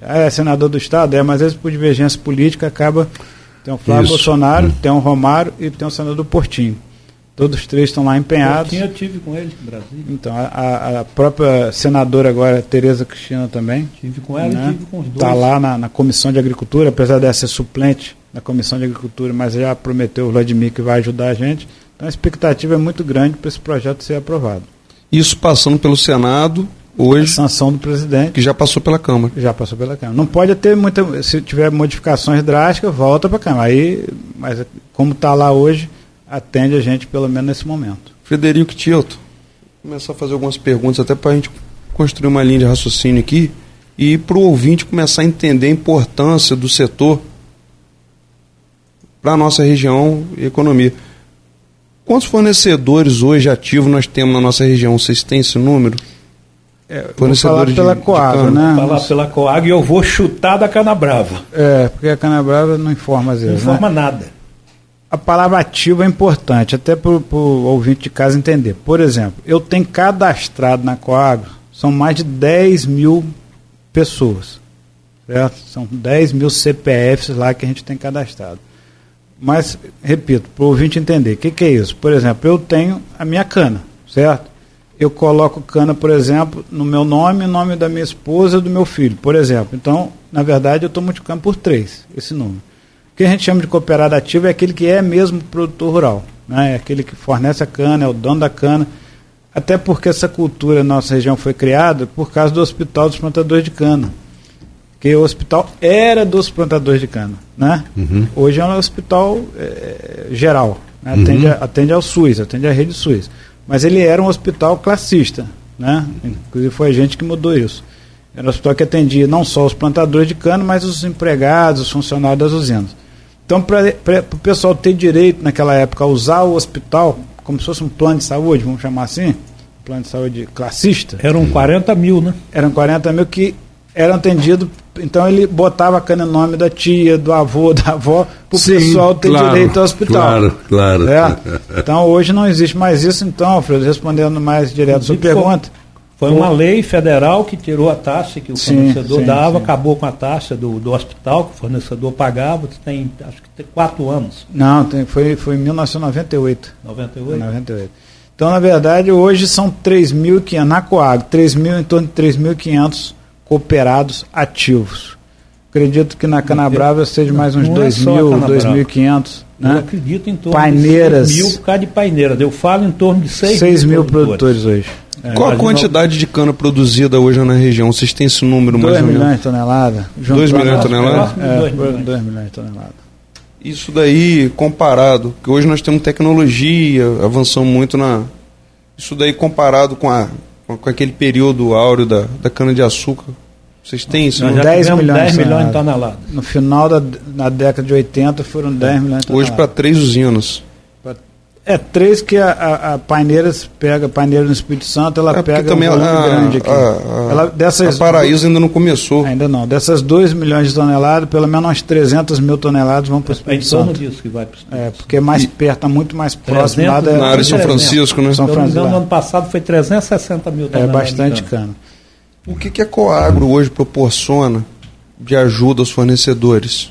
Ah, é senador do Estado, é, mas às vezes por divergência política acaba. Tem o Flávio Isso. Bolsonaro, Hum. tem o Romário e tem o senador Portinho. Todos os três estão lá empenhados. Portinho eu tive com ele em Brasília. Então, a- a, a própria senadora agora, Tereza Cristina também. Tive com ela né? e tive com os dois. Está lá na, na Comissão de Agricultura, apesar dela ser suplente da Comissão de Agricultura, mas já prometeu o Vladimir que vai ajudar a gente. Então a expectativa é muito grande para esse projeto ser aprovado. Isso passando pelo Senado, hoje, Sanção do presidente que já passou pela Câmara. já passou pela Câmara. Não pode ter muita. Se tiver modificações drásticas, volta para a Câmara. Aí, mas como está lá hoje, atende a gente pelo menos nesse momento. Frederico Tilto, começar a fazer algumas perguntas até para a gente construir uma linha de raciocínio aqui e para o ouvinte começar a entender a importância do setor para a nossa região e economia. Quantos fornecedores hoje ativos nós temos na nossa região? Vocês têm esse número? É, vou falar Fornecedores pela de- cana. né? Falar pela Coag e eu vou chutar da cana brava. É, porque a Canabrava não informa às Não vezes. né? informa nada. A palavra ativo é importante, até para o ouvinte de casa entender. Por exemplo, eu tenho cadastrado na Coagro, são mais de 10 mil pessoas. Certo? São 10 mil CPFs lá que a gente tem cadastrado. Mas, repito, para o ouvinte entender, o que, que é isso? Por exemplo, eu tenho a minha cana, certo? Eu coloco cana, por exemplo, no meu nome, no nome da minha esposa e do meu filho, por exemplo. Então, na verdade, eu estou multiplicando por três esse número. O que a gente chama de cooperado ativo é aquele que é mesmo produtor rural, né? é aquele que fornece a cana, é o dono da cana. Até porque essa cultura na nossa região foi criada por causa do Hospital dos Plantadores de Cana. Que o hospital era dos plantadores de cana. Né? Hoje é um hospital eh, geral, né? atende, a- atende ao SUS, atende à rede SUS. Mas ele era um hospital classista. Né? Inclusive foi a gente que mudou isso. Era um hospital que atendia não só os plantadores de cana, mas os empregados, os funcionários das usinas. Então, para o pessoal ter direito naquela época a usar o hospital como se fosse um plano de saúde, vamos chamar assim, um plano de saúde classista, Eram 40 mil, né? eram 40 mil que eram atendidos. Então ele botava a cana no nome da tia, do avô, *laughs* da avó, para o pessoal ter claro, direito ao hospital. claro, claro. É. *laughs* Então hoje não existe mais isso. Então, Alfredo, respondendo mais direto a sua pergunta, Foi uma lei federal que tirou a taxa que o Sim, fornecedor sim, dava, sim. acabou com a taxa do, do hospital que o fornecedor pagava. Tem, acho que tem quatro anos, não, tem- foi, foi em 1998. 98. 98. Então, na verdade, hoje são 3.500, na Coag, 3 mil, em torno de 3.500 cooperados ativos. Acredito que na Canabrava seja mais uns Não é só a 2.000, Canabrava. 2.500. Eu Né? acredito em torno Paineiras. de 6 mil por causa de paineiras. Eu falo em torno de 6, 6 mil produtores hoje. É. Qual a quantidade de cana produzida hoje na região? Vocês têm esse número mais 2 ou menos? milhões de toneladas. Dois juntando- milhões de toneladas? Próximo de É, dois milhões. 2 milhões de toneladas. Isso daí comparado, que hoje nós temos tecnologia, avançamos muito na. Isso daí comparado com, a, com, aquele período áureo da, da cana-de-açúcar. Vocês têm isso? Nós não? já 10 tivemos milhões 10 de milhões de toneladas. toneladas. No final da na década de 80 foram 10 milhões de Hoje para toneladas. três usinas. É três que a, a, a Paineiras pega, Paineiras no Espírito Santo, ela É pega também um a, volume a, grande aqui. a- a- ela, dessas a Paraíso ainda não começou. Ainda não. Dessas 2 milhões de toneladas, pelo menos umas 300 mil toneladas vão para o É em Espírito torno Santo. disso que vai para o É, porque é mais perto, está muito mais próximo lá 300 da, Na área de São 300. Francisco, né? São Francisco. no ano passado foi 360 mil É toneladas. bastante de cana. cana. O que, que a Coagro hoje proporciona de ajuda aos fornecedores?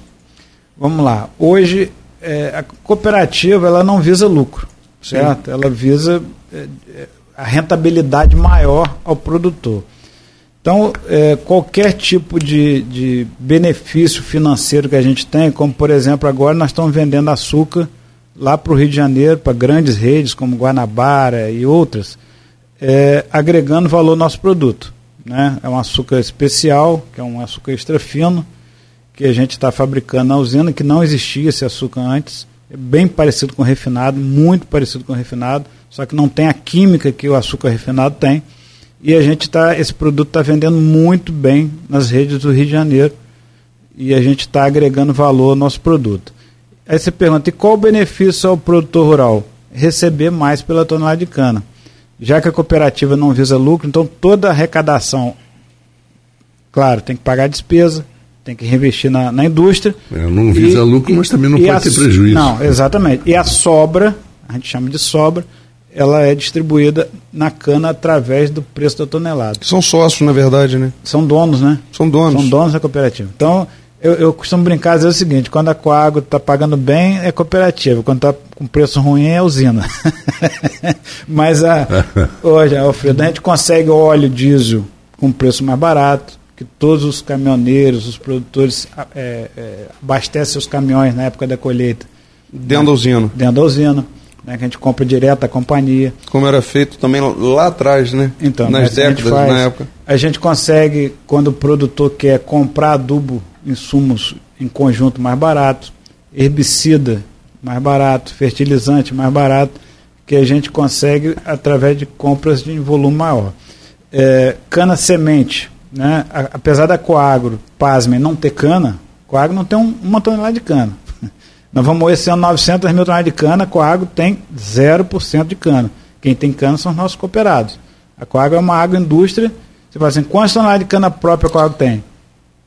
Vamos lá. Hoje, é, a cooperativa ela não visa lucro, certo? Ela visa é, é, a rentabilidade maior ao produtor. Então, é, qualquer tipo de, de benefício financeiro que a gente tem, como por exemplo, agora nós estamos vendendo açúcar lá para o Rio de Janeiro, para grandes redes como Guanabara e outras. é, agregando valor ao nosso produto. Né? É um açúcar especial, que é um açúcar extra fino, que a gente está fabricando na usina, que não existia esse açúcar antes. É bem parecido com refinado, muito parecido com refinado, só que não tem a química que o açúcar refinado tem. E a gente está, esse produto está vendendo muito bem nas redes do Rio de Janeiro e a gente está agregando valor ao nosso produto. Aí você pergunta, e qual o benefício ao produtor rural? Receber mais pela tonelada de cana. Já que a cooperativa não visa lucro, então toda a arrecadação, claro, tem que pagar despesa, tem que reinvestir na, na indústria. É, não visa E- lucro, mas também não pode a- ter prejuízo. Não, exatamente. E a sobra, a gente chama de sobra, ela é distribuída na cana através do preço da tonelada. São sócios, na verdade, né? São donos, né? São donos. São donos da cooperativa. Então, eu, eu costumo brincar dizer o seguinte: quando a Coago está pagando bem, é cooperativa. Quando está com preço ruim, é usina. *laughs* Mas a, *laughs* hoje, Alfredo, a gente consegue óleo diesel com preço mais barato, que todos os caminhoneiros, os produtores é, é, abastecem os caminhões na época da colheita Dentro da usina. dentro da usina, né, que a gente compra direto da companhia. Como era feito também lá atrás, né? Então, Nas décadas, faz- na época. A gente consegue, quando o produtor quer comprar adubo, insumos em conjunto mais barato, herbicida mais barato, fertilizante mais barato, que a gente consegue através de compras de volume maior. É, cana semente, né? Apesar da Coagro, pasmem, não ter cana, Coagro não tem um- uma tonelada de cana. *laughs* Nós vamos esse ano 900 mil toneladas de cana, Coagro tem 0% de cana. Quem tem cana são os nossos cooperados. A Coagro é uma agroindústria. Você fala assim, quantas toneladas de cana própria a Coagro tem?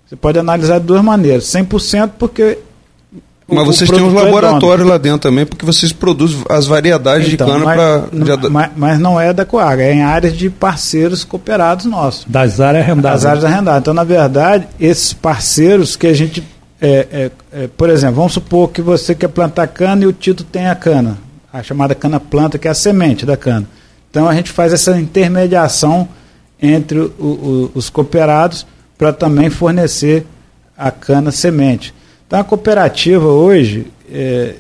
Você pode analisar de duas maneiras. 100% porque... Mas o vocês têm uns produtor é dono. laboratórios lá dentro também, porque vocês produzem as variedades Então, de cana mas, para. não- mas, mas não é da Coagro, é em áreas de parceiros cooperados nossos. Das áreas arrendadas. As áreas arrendadas. Então, na verdade, esses parceiros que a gente. é, é, é, por exemplo, vamos supor que você quer plantar cana e o Tito tem a cana, a chamada cana planta, que é a semente da cana. Então, a gente faz essa intermediação entre o- o- os cooperados para também fornecer a cana semente. Então, a cooperativa hoje, é,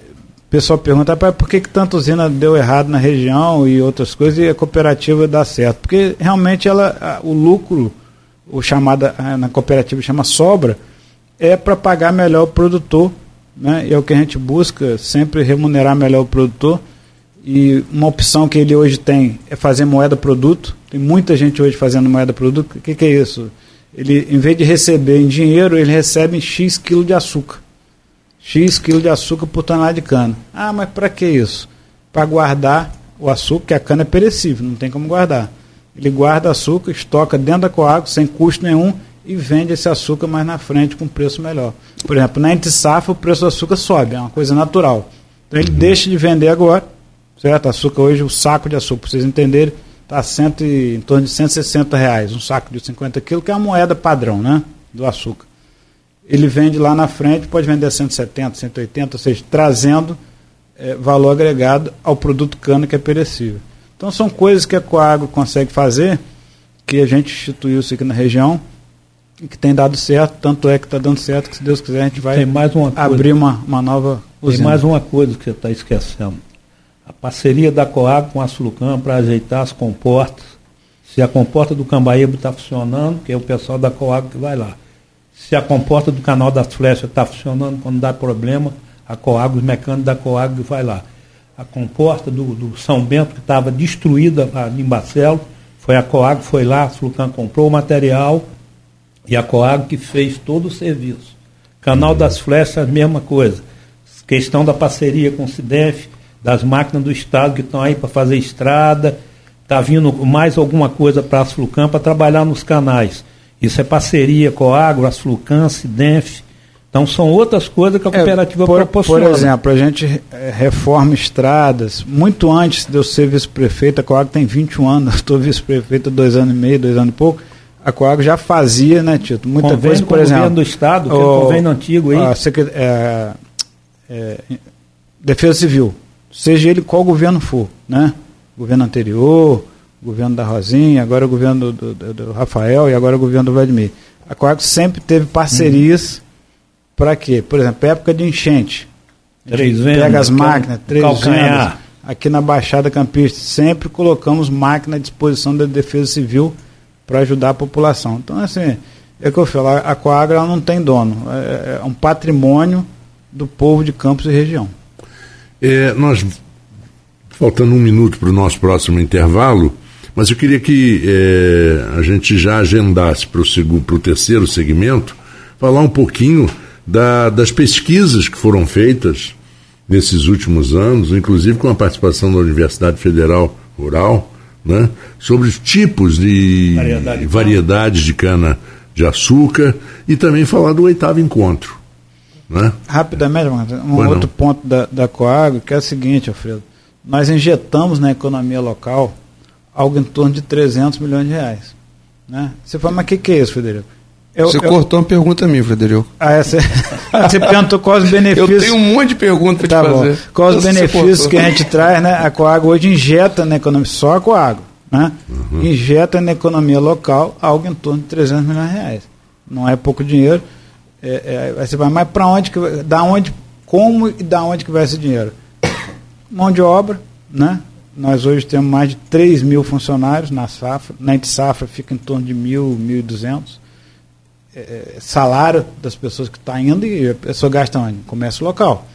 o pessoal pergunta, "Pai, por que, que tanta usina deu errado na região e outras coisas e a cooperativa dá certo? Porque realmente ela, a- o lucro, o chamada, na cooperativa chama sobra, é para pagar melhor o produtor, né? e é o que a gente busca, sempre remunerar melhor o produtor. E uma opção que ele hoje tem é fazer moeda produto. Tem muita gente hoje fazendo moeda produto. O que, que é isso? Ele, em vez de receber em dinheiro, ele recebe em X quilo de açúcar. X quilo de açúcar por tonelada de cana. Ah, mas para que isso? Para guardar o açúcar, que a cana é perecível, não tem como guardar. Ele guarda açúcar, estoca dentro da coágua, sem custo nenhum, e vende esse açúcar mais na frente com preço melhor. Por exemplo, na entre safra o preço do açúcar sobe, é uma coisa natural. Então ele deixa de vender agora, certo? Açúcar hoje, o saco de açúcar, para vocês entenderem, está em torno de 160 reais, um saco de 50 quilos, que é a moeda padrão, né? Do açúcar. Ele vende lá na frente, pode vender a 170, 180, ou seja, trazendo eh, valor agregado ao produto cana que é perecível. Então são coisas que a Coagro consegue fazer, que a gente instituiu isso aqui na região, e que tem dado certo, tanto é que está dando certo, que se Deus quiser a gente vai Tem mais uma coisa. abrir uma, uma nova Tem usina. mais uma coisa que você está esquecendo. A parceria da Coag com a Sulucam para ajeitar as comportas. Se a comporta do Cambaíba está funcionando, que é o pessoal da Coag que vai lá. Se a comporta do canal das flechas está funcionando, quando dá problema, a Coag, os mecânicos da Coag vai lá. A comporta do, do São Bento, que estava destruída lá em Bacelo, foi a Coag, foi lá, a Sulucam comprou o material e a Coag que fez todo o serviço. Canal das Flechas, mesma coisa. Questão da parceria com o Cidef, das máquinas do Estado que estão aí para fazer estrada, está vindo mais alguma coisa para a Flucam para trabalhar nos canais. Isso é parceria com a Agro, a Flucam, Cidef. Então são outras coisas que a É, cooperativa por, proporciona. Por exemplo, a gente eh, reforma estradas. Muito antes de eu ser vice-prefeito, a Coag tem 21 anos, *laughs* estou vice-prefeito há dois anos e meio, dois anos e pouco. A Coag já fazia, né, Tito? Muita Convênio coisa, por o exemplo. governo do Estado, que é o- um convênio antigo aí. a secre- é, é, Defesa Civil, seja ele qual governo for, né? Governo anterior, governo da Rosinha, agora o governo do, do- do Rafael e agora o governo do Vladimir. A Coag sempre teve parcerias para quê? Por exemplo, época de enchente. Três vendas, pega as é máquinas, três calcanhar. vendas, aqui na Baixada Campista, sempre colocamos máquina à disposição da Defesa Civil para ajudar a população. Então, assim, é o que eu falo, a, Coagra não tem dono, é, é um patrimônio do povo de Campos e região. É, nós, faltando um minuto para o nosso próximo intervalo, mas eu queria que é, a gente já agendasse para o terceiro segmento, falar um pouquinho da, das pesquisas que foram feitas nesses últimos anos, inclusive com a participação da Universidade Federal Rural, né, sobre os tipos de Variedade variedades de cana de açúcar e também falar do oitavo encontro. Né? Rapidamente, um pois outro não. ponto da, da Coagro, que é o seguinte, Alfredo. Nós injetamos na economia local algo em torno de 300 milhões de reais. Né? Você fala, mas o que, que é isso, Frederico? Eu, você eu... cortou uma pergunta a mim, Frederico. Ah, é, você, *laughs* você perguntou quais os benefícios. Eu tenho um monte de perguntas para tá te fazer. Quais os benefícios que a gente traz, né? A Coagro hoje injeta na economia, só a Coagro, né? Uhum. Injeta na economia local algo em torno de 300 milhões de reais. Não é pouco dinheiro. É, é, você vai, mas para onde que da onde, como e da onde que vai esse dinheiro? Mão de obra, né? Nós hoje temos mais de 3 mil funcionários na safra, na safra fica em torno de mil, mil e duzentos é, é, salário das pessoas que estão tá indo e a pessoa gasta onde? Comércio local.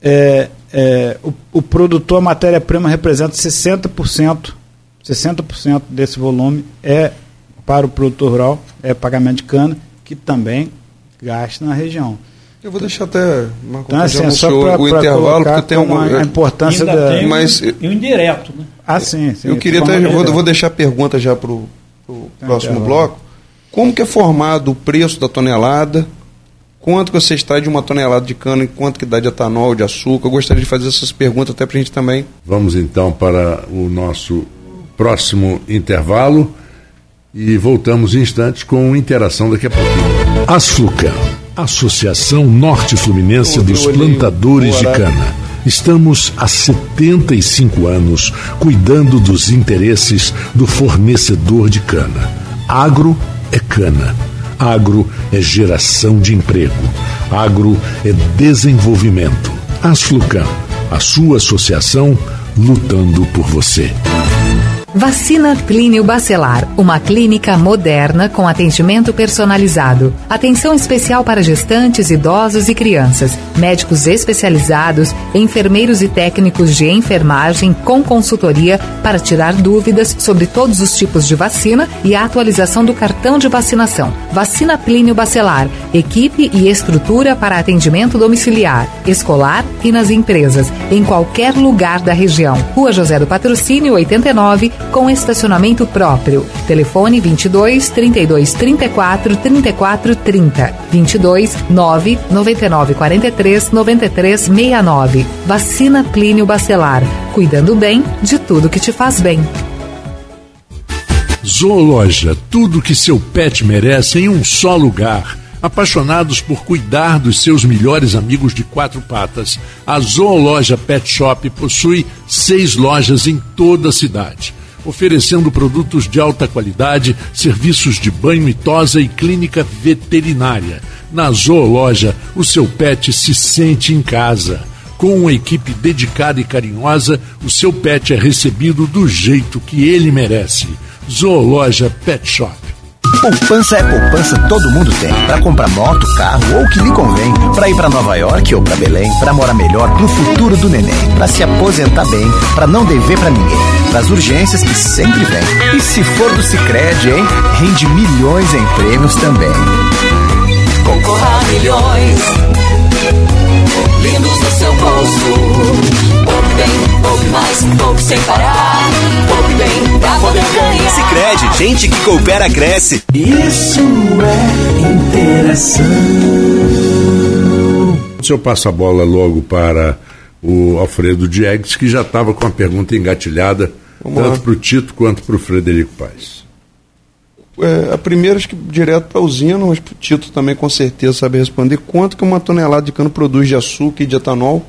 É, é, o, o, produtor, a matéria-prima representa 60%, 60% desse volume é para o produtor rural, é pagamento de cana, que também gasta na região. Eu vou deixar até uma então, assim, é só pra, o intervalo, porque tem uma, a importância da. Tem mas, um indireto, né? Ah, sim, sim. Eu queria até, vou, vou deixar a pergunta já para o próximo bloco. Como que é formado o preço da tonelada? Quanto que você está de uma tonelada de cana e quanto que dá de etanol, de açúcar? Eu gostaria de fazer essas perguntas até para a gente também. Vamos então para o nosso próximo intervalo e voltamos em instantes com interação daqui a pouquinho. Asflucan, Associação Norte Fluminense dos Plantadores de Cana. Estamos há 75 anos cuidando dos interesses do fornecedor de cana. Agro é cana. Agro é geração de emprego. Agro é desenvolvimento. Asflucan, a sua associação lutando por você. Vacina Clínio Bacelar, uma clínica moderna com atendimento personalizado. Atenção especial para gestantes, idosos e crianças. Médicos especializados, enfermeiros e técnicos de enfermagem com consultoria para tirar dúvidas sobre todos os tipos de vacina e a atualização do cartão de vacinação. Vacina Clínio Bacelar, equipe e estrutura para atendimento domiciliar, escolar e nas empresas, em qualquer lugar da região. Rua José do Patrocínio 89 com estacionamento próprio. Telefone 22 32 34 34 30 22 9 99 43 93 69. Vacina Plínio Bacelar. Cuidando bem de tudo que te faz bem. Zoologia, tudo que seu pet merece em um só lugar apaixonados por cuidar dos seus melhores amigos de quatro patas, a Zoologia Pet Shop possui seis lojas em toda a cidade oferecendo produtos de alta qualidade, serviços de banho e tosa e clínica veterinária. Na Zoologia, o seu pet se sente em casa. Com uma equipe dedicada e carinhosa, o seu pet é recebido do jeito que ele merece. Zoologia Pet Shop. Poupança é poupança, todo mundo tem. Para comprar moto, carro ou o que lhe convém. Para ir para Nova York ou para Belém. Para morar melhor no futuro do neném. Para se aposentar bem. Para não dever para ninguém. Para as urgências que sempre vem. E se for do Cicred, hein? Rende milhões em prêmios também. Concorra a milhões. Lindos no seu bolso. Poupe bem, poupe mais, poupe sem parar. Poupe bem pra poder ganhar. Sicredi, gente que coopera cresce. Isso é interação. Se eu passo a bola logo para o Alfredo Diegues, que já estava com a pergunta engatilhada, Vamos tanto para o Tito quanto para o Frederico Paes. É, a primeira, acho que direto para a usina, mas o Tito também com certeza sabe responder. Quanto que uma tonelada de cano produz de açúcar e de etanol?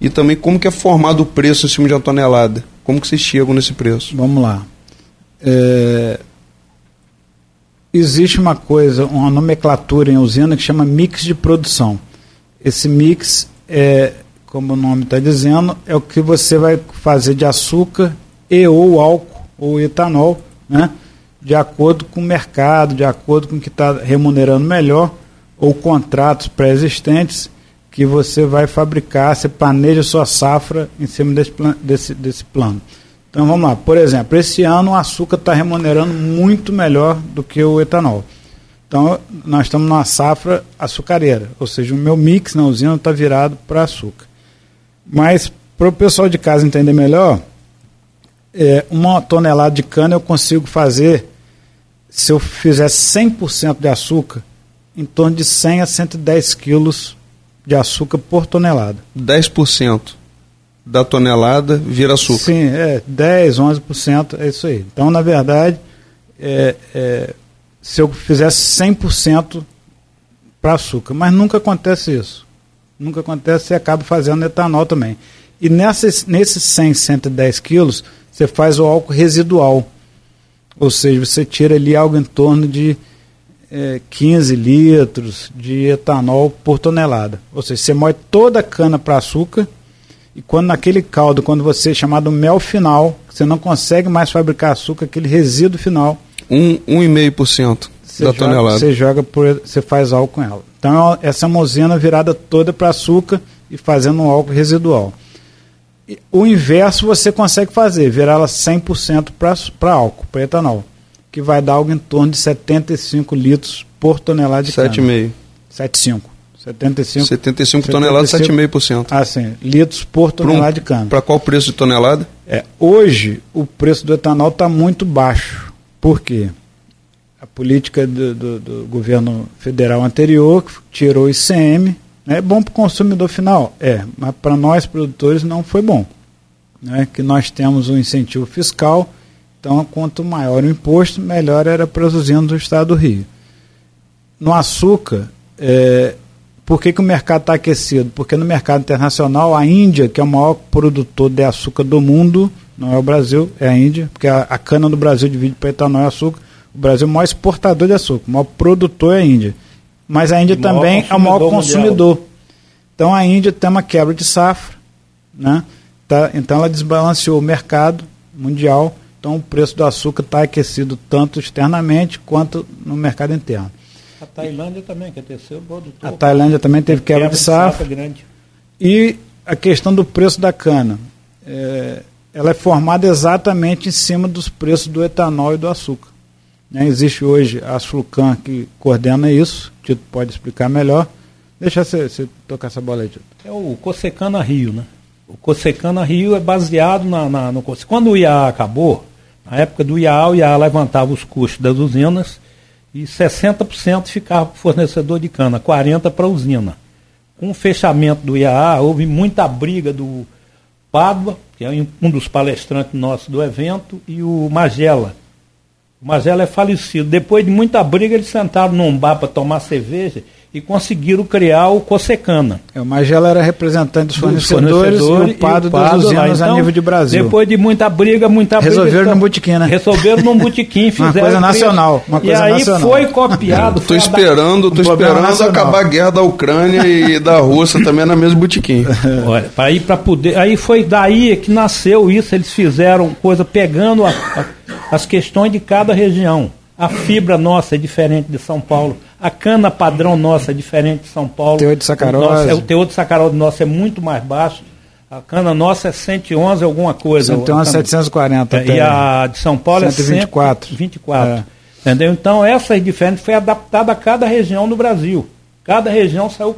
E também como que é formado o preço em cima de uma tonelada? Como que vocês chegam nesse preço? Vamos lá. É... Existe uma coisa, uma nomenclatura em usina que chama mix de produção. Esse mix é como o nome está dizendo, é o que você vai fazer de açúcar e ou álcool ou etanol, né? De acordo com o mercado, de acordo com o que está remunerando melhor, ou contratos pré-existentes que você vai fabricar, você planeja sua safra em cima desse, desse, desse plano. Então vamos lá, por exemplo, esse ano o açúcar está remunerando muito melhor do que o etanol. Então nós estamos numa safra açucareira, ou seja, o meu mix na usina está virado para açúcar. Mas para o pessoal de casa entender melhor, é, uma tonelada de cana eu consigo fazer, se eu fizer 100% de açúcar, em torno de 100 a 110 quilos de açúcar por tonelada. 10% da tonelada vira açúcar. Sim, é 10, 11%, é isso aí. Então, na verdade, é, é, se eu fizesse 100% para açúcar, mas nunca acontece isso. Nunca acontece, você acaba fazendo etanol também. E nessas, nesses 100, 110 quilos, você faz o álcool residual. Ou seja, você tira ali algo em torno de é, 15 litros de etanol por tonelada. Ou seja, você moe toda a cana para açúcar e quando naquele caldo, quando você é chamado mel final, você não consegue mais fabricar açúcar, aquele resíduo final. Um, 1,5% da joga, tonelada. Você joga por, você faz álcool com ela. Então essa é usina virada toda para açúcar e fazendo um álcool residual. O inverso você consegue fazer, virar ela 100% para álcool, para etanol, que vai dar algo em torno de 75 litros por tonelada de 7,5. 7,5. 75, 75 toneladas, 7,5%. Ah, sim. Litros por tonelada um, de cana. Para qual preço de tonelada? É, hoje, o preço do etanol está muito baixo. Por quê? A política do, do, do governo federal anterior tirou o ICM. É bom para o consumidor final? É, mas para nós produtores não foi bom. Né? Que nós temos um incentivo fiscal, então quanto maior o imposto, melhor era para as usinas do estado do Rio. No açúcar, é, por que, que o mercado está aquecido? Porque no mercado internacional, a Índia, que é o maior produtor de açúcar do mundo, não é o Brasil, é a Índia, porque a, a cana do Brasil divide para etanol e açúcar. O Brasil é o maior exportador de açúcar, o maior produtor é a Índia. Mas a Índia também é o maior consumidor. Mundial. Então a Índia tem uma quebra de safra, né? Tá, então ela desbalanceou o mercado mundial, então o preço do açúcar está aquecido tanto externamente quanto no mercado interno. A Tailândia também, que é terceiro produtor. A Tailândia também teve quebra, quebra de safra. grande. E a questão do preço da cana. É, ela é formada exatamente em cima dos preços do etanol e do açúcar. Né? Existe hoje a Asflucan que coordena isso, Tito pode explicar melhor. Deixa você, tocar essa bola aí, Tito. É o Cosecana Rio, né? O Cosecana Rio é baseado na, na, no. Quando o IAA acabou, na época do IAA, o IAA levantava os custos das usinas e 60% ficava para fornecedor de cana, 40% para a usina. Com o fechamento do IAA, houve muita briga do Pádua, que é um dos palestrantes nossos do evento, e o Magela. O Magela é falecido. Depois de muita briga, eles sentaram num bar para tomar cerveja e conseguiram criar o Cosecana. É, o Magela era representante dos fornecedores, fornecedores e o Pado das usinas então, a nível de Brasil. Depois de muita briga, muita briga... Resolveram então, num botiquim, né? Resolveram num botiquim, *laughs* fizeram... uma coisa nacional. Uma coisa e aí nacional. foi copiado... Estou esperando, tô um esperando acabar a guerra da Ucrânia e da Rússia também na mesma botiquim. *laughs* Olha, para ir para poder... Aí foi daí que nasceu isso, eles fizeram coisa pegando a, a, as questões de cada região. A fibra nossa é diferente de São Paulo. A cana padrão nossa é diferente de São Paulo. O teor de sacarose. O, nosso, é, o teor de sacarose nosso é muito mais baixo. A cana nossa é 111 alguma coisa. 111, 740. É, e a de São Paulo 124. é 124. É. Entendeu? Então, essas diferenças foi adaptada a cada região do Brasil. Cada região saiu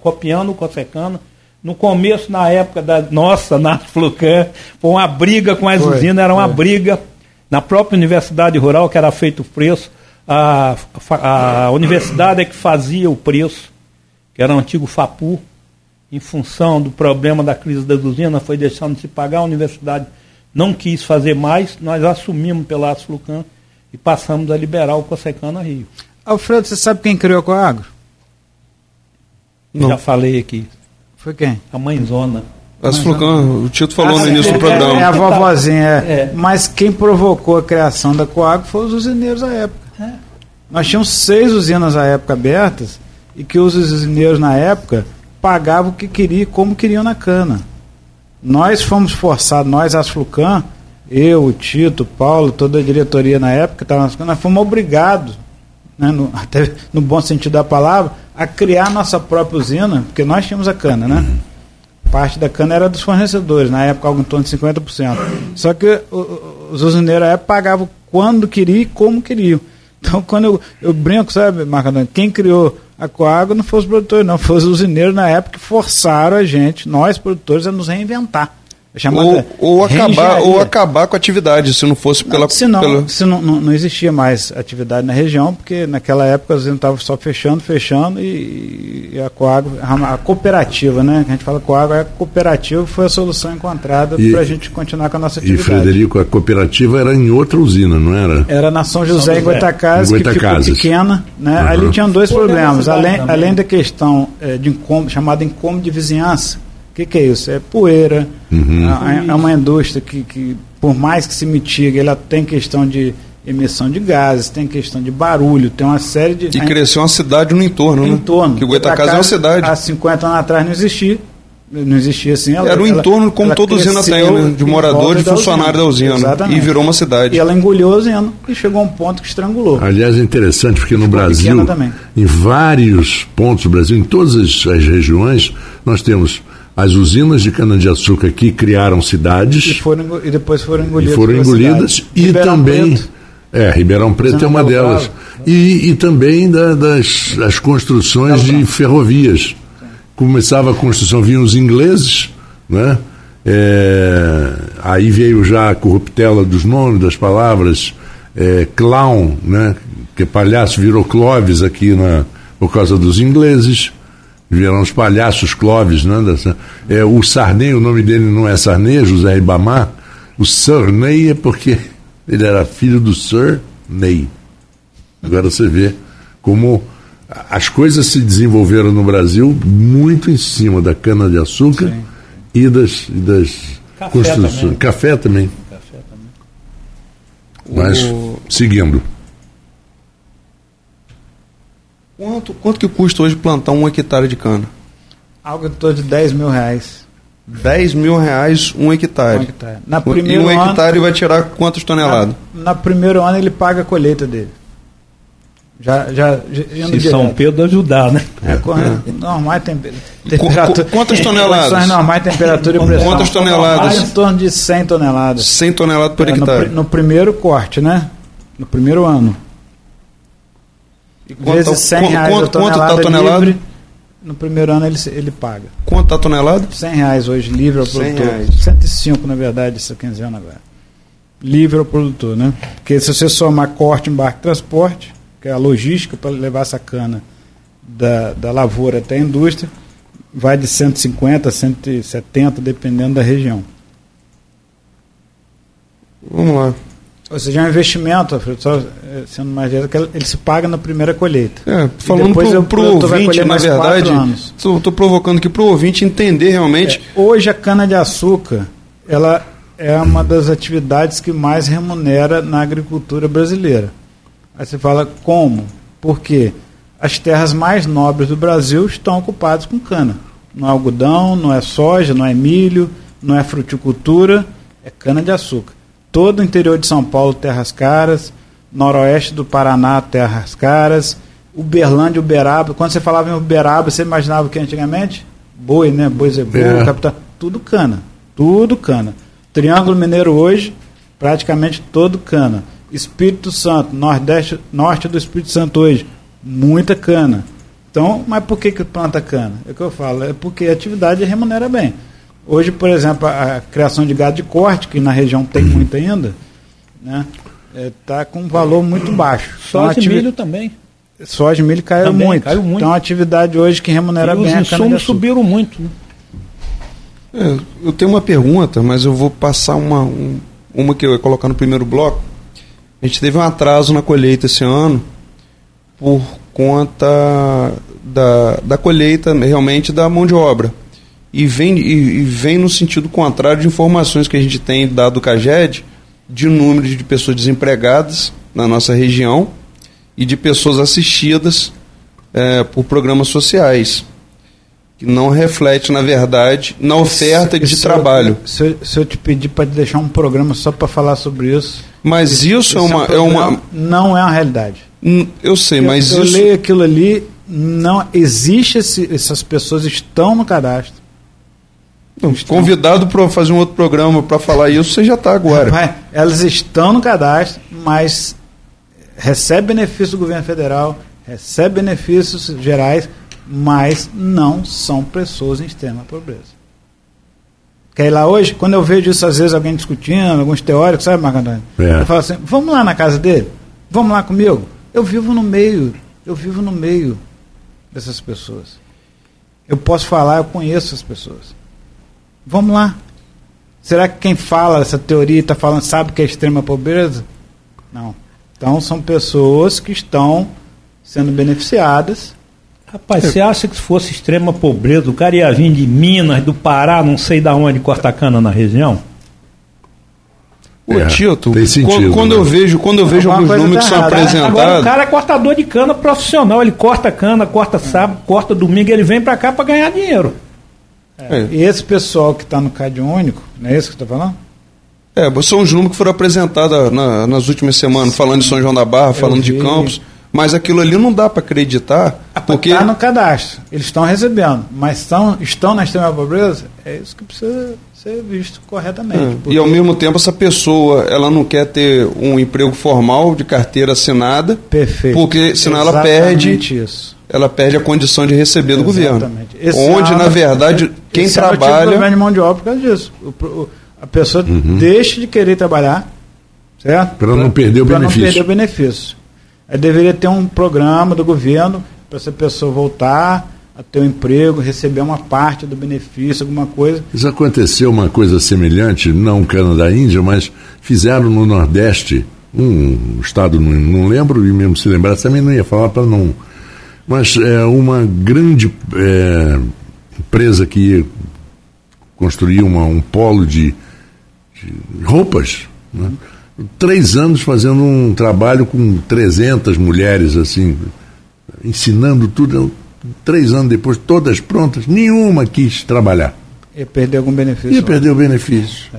copiando o Cosecana. No começo, na época da nossa, *laughs* na Flucan, foi uma briga com as foi, usinas, era uma foi. briga na própria universidade rural, que era feito o preço, a, a, a universidade é que fazia o preço, que era o antigo FAPU, em função do problema da crise da usina, foi deixando de se pagar, a universidade não quis fazer mais, nós assumimos pela Asflucan e passamos a liberar o Cosecana Rio. Alfredo, você sabe quem criou a Coagro? Já falei aqui. Foi quem? A mãezona. As Flucan, o Tito falou ah, no início do programa. É, a vovozinha, é. é. Mas quem provocou a criação da Coag foi os usineiros à época. É. Nós tínhamos seis usinas à época abertas e que os usineiros na época pagava o que queria e como queriam na cana. Nós fomos forçados, nós, as Flucan, eu, o Tito, o Paulo, toda a diretoria na época, tava nas nós fomos obrigados, né, no, *laughs* até no bom sentido da palavra, a criar nossa própria usina, porque nós tínhamos a cana, né? Parte da cana era dos fornecedores, na época algo em torno de 50%. Só que os usineiros à época pagavam quando queria e como queriam. Então, quando eu, eu brinco, sabe, Marco Antônio, quem criou a Coágua não foi os produtores, não, foi os usineiros na época que forçaram a gente, nós produtores, a nos reinventar. É chamada Ou, ou, acabar, ou acabar com a atividade, se não fosse pela. Não, se não, pela- se não, não, não existia mais atividade na região, porque naquela época a gente estava só fechando, fechando, e, e a Coágua, a, a cooperativa, né? Que a gente fala Coágua, a cooperativa foi a solução encontrada E- para a gente continuar com a nossa E atividade. Frederico, a cooperativa era em outra usina, não era? Era na São José, São em José. Goitacazes, Em que ficou Goitacazes. pequena. Né? Uhum. Ali tinham dois problemas. Além, também. além da questão eh, de incômodo, chamada incômodo de vizinhança. O que, que é isso? É poeira. Uhum. É, é uma indústria que, que, por mais que se mitigue, ela tem questão de emissão de gases, tem questão de barulho, tem uma série de. E cresceu uma cidade no entorno, em né? torno. Que o Goitacazes é uma cidade. Há 50 anos atrás não existia. Não existia assim. Ela, Era o ela- entorno como ela toda usina tem, né? De em morador volta e funcionário da usina. Exatamente. E virou uma cidade. E ela engoliu a usina e chegou a um ponto que estrangulou. Aliás, é interessante porque no Brasil, em vários pontos do Brasil, em todas as, as regiões, nós temos as usinas de cana-de-açúcar que criaram E, cidades foram, engo- e depois foram e engolidas. foram pela engolidas e Ribeirão também Preto, é Ribeirão Preto é uma delas. e, e também da- das, das construções de ferrovias. Começava a construção vinham os ingleses né? É, aí veio já a corruptela dos nomes das palavras é, clown né? Que palhaço virou Clóvis aqui na por causa dos ingleses vieram os palhaços Clóvis, né? É, o Sarney, o nome dele não é Sarney, é José Ribamar. O Sarney é porque ele era filho do Sir Ney. Agora você vê como as coisas se desenvolveram no Brasil muito em cima da cana-de-açúcar e das, e das Café construções. também. Café também. Café também. Mas, O- seguindo. Quanto, quanto que custa hoje plantar um hectare de cana? Algo em torno de 10 mil reais. 10 mil reais um hectare. Um hectare. Na e primeiro um ano- hectare vai tirar quantas toneladas? Na, na primeiro ano ele paga a colheita dele. Já, já, já Se São. Pedro ajudar, né? É, correto. Normais temper, temperatura. qu- quantas toneladas? normais, temperatura e pressão. Quantas toneladas? Em torno de 100 toneladas. 100 toneladas por É, no, hectare. pri- no primeiro corte, né? No primeiro ano. E quanto Vezes tá- 100 quanto- reais quanto- quanto tá tonelada livre, no primeiro ano ele, ele paga. Quanto tá a tonelada? 100 reais hoje, livre ao 100 produtor. reais. 105, na verdade, essa quinzena agora. Livre ao produtor, né? Porque se você somar corte, embarque e transporte, que é a logística para levar essa cana da, da lavoura até a indústria, vai de 150 a 170, dependendo da região. Vamos lá. Ou seja, é um investimento, só eh, sendo mais direto, ele se paga na primeira colheita. É, falando pro, o ouvinte, na verdade, estou provocando aqui pro ouvinte entender realmente. É, hoje a cana-de-açúcar ela é uma das atividades que mais remunera na agricultura brasileira. Aí você fala como? Porque as terras mais nobres do Brasil estão ocupadas com cana. Não é algodão, não é soja, não é milho, não é fruticultura, é cana-de-açúcar. Todo o interior de São Paulo, terras caras, noroeste do Paraná, terras caras, Uberlândia, Uberaba. Quando você falava em Uberaba, você imaginava o que antigamente? Boi, né? Boi zebu, É. capital. Tudo cana. Tudo cana. Triângulo Mineiro hoje, praticamente todo cana. Espírito Santo, nordeste, norte do Espírito Santo hoje, muita cana. Então, mas por que, que planta cana? É o que eu falo, é porque a atividade remunera bem. Hoje, por exemplo, a, a criação de gado de corte, que na região tem muito ainda, né? Está com um valor muito baixo. Então, a Soja e ativi- milho também. Soja e milho caiu Também, muito. caiu muito. Então, a atividade hoje que remunera E os bem é a insumos subiram muito. Né? É, eu tenho uma pergunta, mas eu vou passar uma, um- uma que eu ia colocar no primeiro bloco. A gente teve um atraso na colheita esse ano por conta da, da colheita realmente da mão de obra. E vem, e, e vem no sentido contrário de informações que a gente tem dado do CAGED de número de pessoas desempregadas na nossa região e de pessoas assistidas eh, por programas sociais. que não reflete, na verdade, na oferta de se trabalho. Eu, se, eu, se eu te pedir para deixar um programa só para falar sobre isso. Mas isso é uma, é uma. Não é uma realidade. Eu sei, eu, mas eu isso. leio aquilo ali, não existe esse, essas pessoas estão no cadastro. Não, Convidado para fazer um outro programa para falar isso, você já está agora. Elas estão no cadastro, mas recebe benefício do governo federal, recebe benefícios gerais, mas não são pessoas em extrema pobreza. Quer ir lá hoje? Quando eu vejo isso, às vezes, alguém discutindo, alguns teóricos, sabe, Marco Antônio? É. Eu falo assim, vamos lá na casa dele? Vamos lá comigo? Eu vivo no meio, eu vivo no meio dessas pessoas. Eu posso falar, eu conheço as pessoas. Vamos lá. Será que quem fala essa teoria está falando sabe que é extrema pobreza? Não. Então são pessoas que estão sendo beneficiadas. Rapaz, você acha que se fosse extrema pobreza, o cara ia vir de Minas, do Pará, não sei da onde, corta cana na região? Ô, É, Tito, sentido, quando, quando né? eu vejo, quando eu vejo Alguma alguns números que tá são errada. Agora o apresentados. cara é cortador de cana profissional, ele corta cana, corta sábado, corta domingo, ele vem pra cá pra ganhar dinheiro. É. E esse pessoal que está no Cade Único, não é isso que está falando? É, são os números que foram apresentados na- nas últimas semanas, falando de São João da Barra, falando de. Campos. Mas aquilo ali não dá para acreditar, porque Está no cadastro, eles estão recebendo, mas estão, estão na extrema pobreza? É isso que precisa ser visto corretamente. É, porque E ao mesmo tempo essa pessoa, ela não quer ter um emprego formal de carteira assinada, Perfeito. porque senão ela Exatamente perde, isso. ela perde a condição de receber do governo. Exatamente. Esse Onde ano- na verdade quem esse trabalha, problema de mão de obra por causa disso. O o- a pessoa Uhum. deixa de querer trabalhar, certo? Pra não perder o Pra benefício. não perder o benefício. Aí deveria ter um programa do governo para essa pessoa voltar a ter um emprego, receber uma parte do benefício, alguma coisa. Isso aconteceu uma coisa semelhante, não Canadá Índia, mas fizeram no Nordeste, um estado, não, não lembro, e mesmo se lembrar, também não ia falar para não. Mas é uma grande é, empresa que ia construir uma, um polo de, de roupas. Né? Três anos fazendo um trabalho com 300 mulheres, assim, ensinando tudo. Três anos depois, todas prontas, nenhuma quis trabalhar. E perder algum benefício. Ia perder o benefício.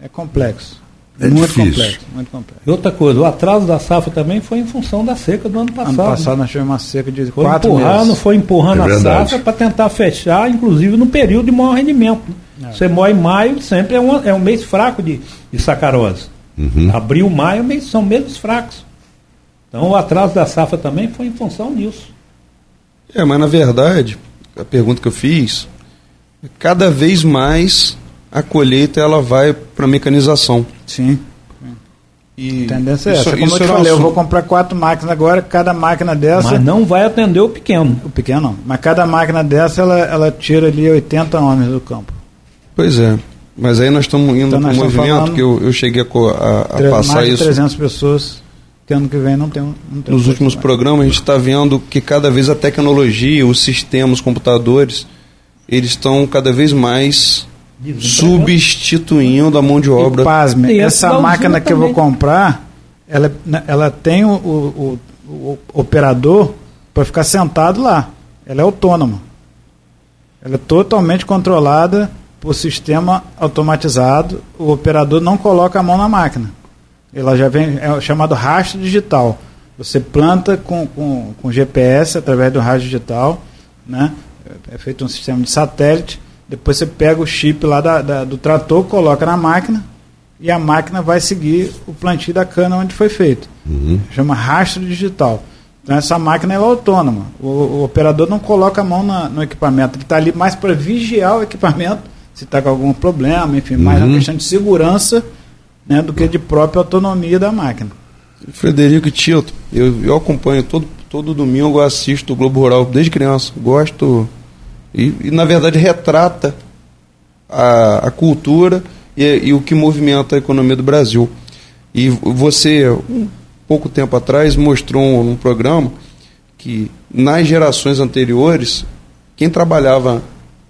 É complexo. É muito difícil. complexo. Muito complexo. E outra coisa, o atraso da safra também foi em função da seca do ano passado. Ano passado nós tivemos uma seca de Foi quatro empurrando, meses. foi empurrando É a safra para tentar fechar, inclusive no período de maior rendimento. Você moe em maio, sempre é um, é um mês fraco de, de sacarose. Abril, maio mês- são meses fracos. Então o atraso da safra também foi em função disso. É, mas na verdade, a pergunta que eu fiz, cada vez mais a colheita ela vai para mecanização. Sim. E A tendência é isso- essa. Como isso eu te falei, eu vou comprar quatro máquinas agora, cada máquina dessa. Mas não vai atender o pequeno. O pequeno não. Mas cada máquina dessa, ela, ela tira ali 80 homens do campo. Pois é. Mas aí nós estamos indo Então para um movimento que eu, eu cheguei a, a- a Tre- passar mais de isso 300 pessoas que ano que vem não tem, um- não tem nos últimos mais. programas. A gente está vendo que cada vez a tecnologia, os sistemas, os computadores, eles estão cada vez mais substituindo a mão de obra. E pasme, E essa máquina que eu vou comprar, ela, ela tem o, o- o- o operador para ficar sentado lá. Ela é autônoma. Ela é totalmente controlada por sistema automatizado. O operador não coloca a mão na máquina. Ela já vem, é o chamado rastro digital. Você planta com, com, com GPS através do rastro digital, né? É feito um sistema de satélite. Depois você pega o chip lá da- da- do trator, coloca na máquina e a máquina vai seguir o plantio da cana onde foi feito. Chama rastro digital. Então essa máquina é autônoma. O, o operador não coloca a mão na- no equipamento. Ele está ali mais para vigiar o equipamento, se está com algum problema, enfim, mais uma questão de segurança né, do que de própria autonomia da máquina. Frederico Tito, eu, eu acompanho todo, todo domingo, eu assisto o Globo Rural desde criança. Gosto e, e, na verdade retrata a, a cultura e, e o que movimenta a economia do Brasil. E você, um pouco tempo atrás, mostrou um, um programa que nas gerações anteriores, quem trabalhava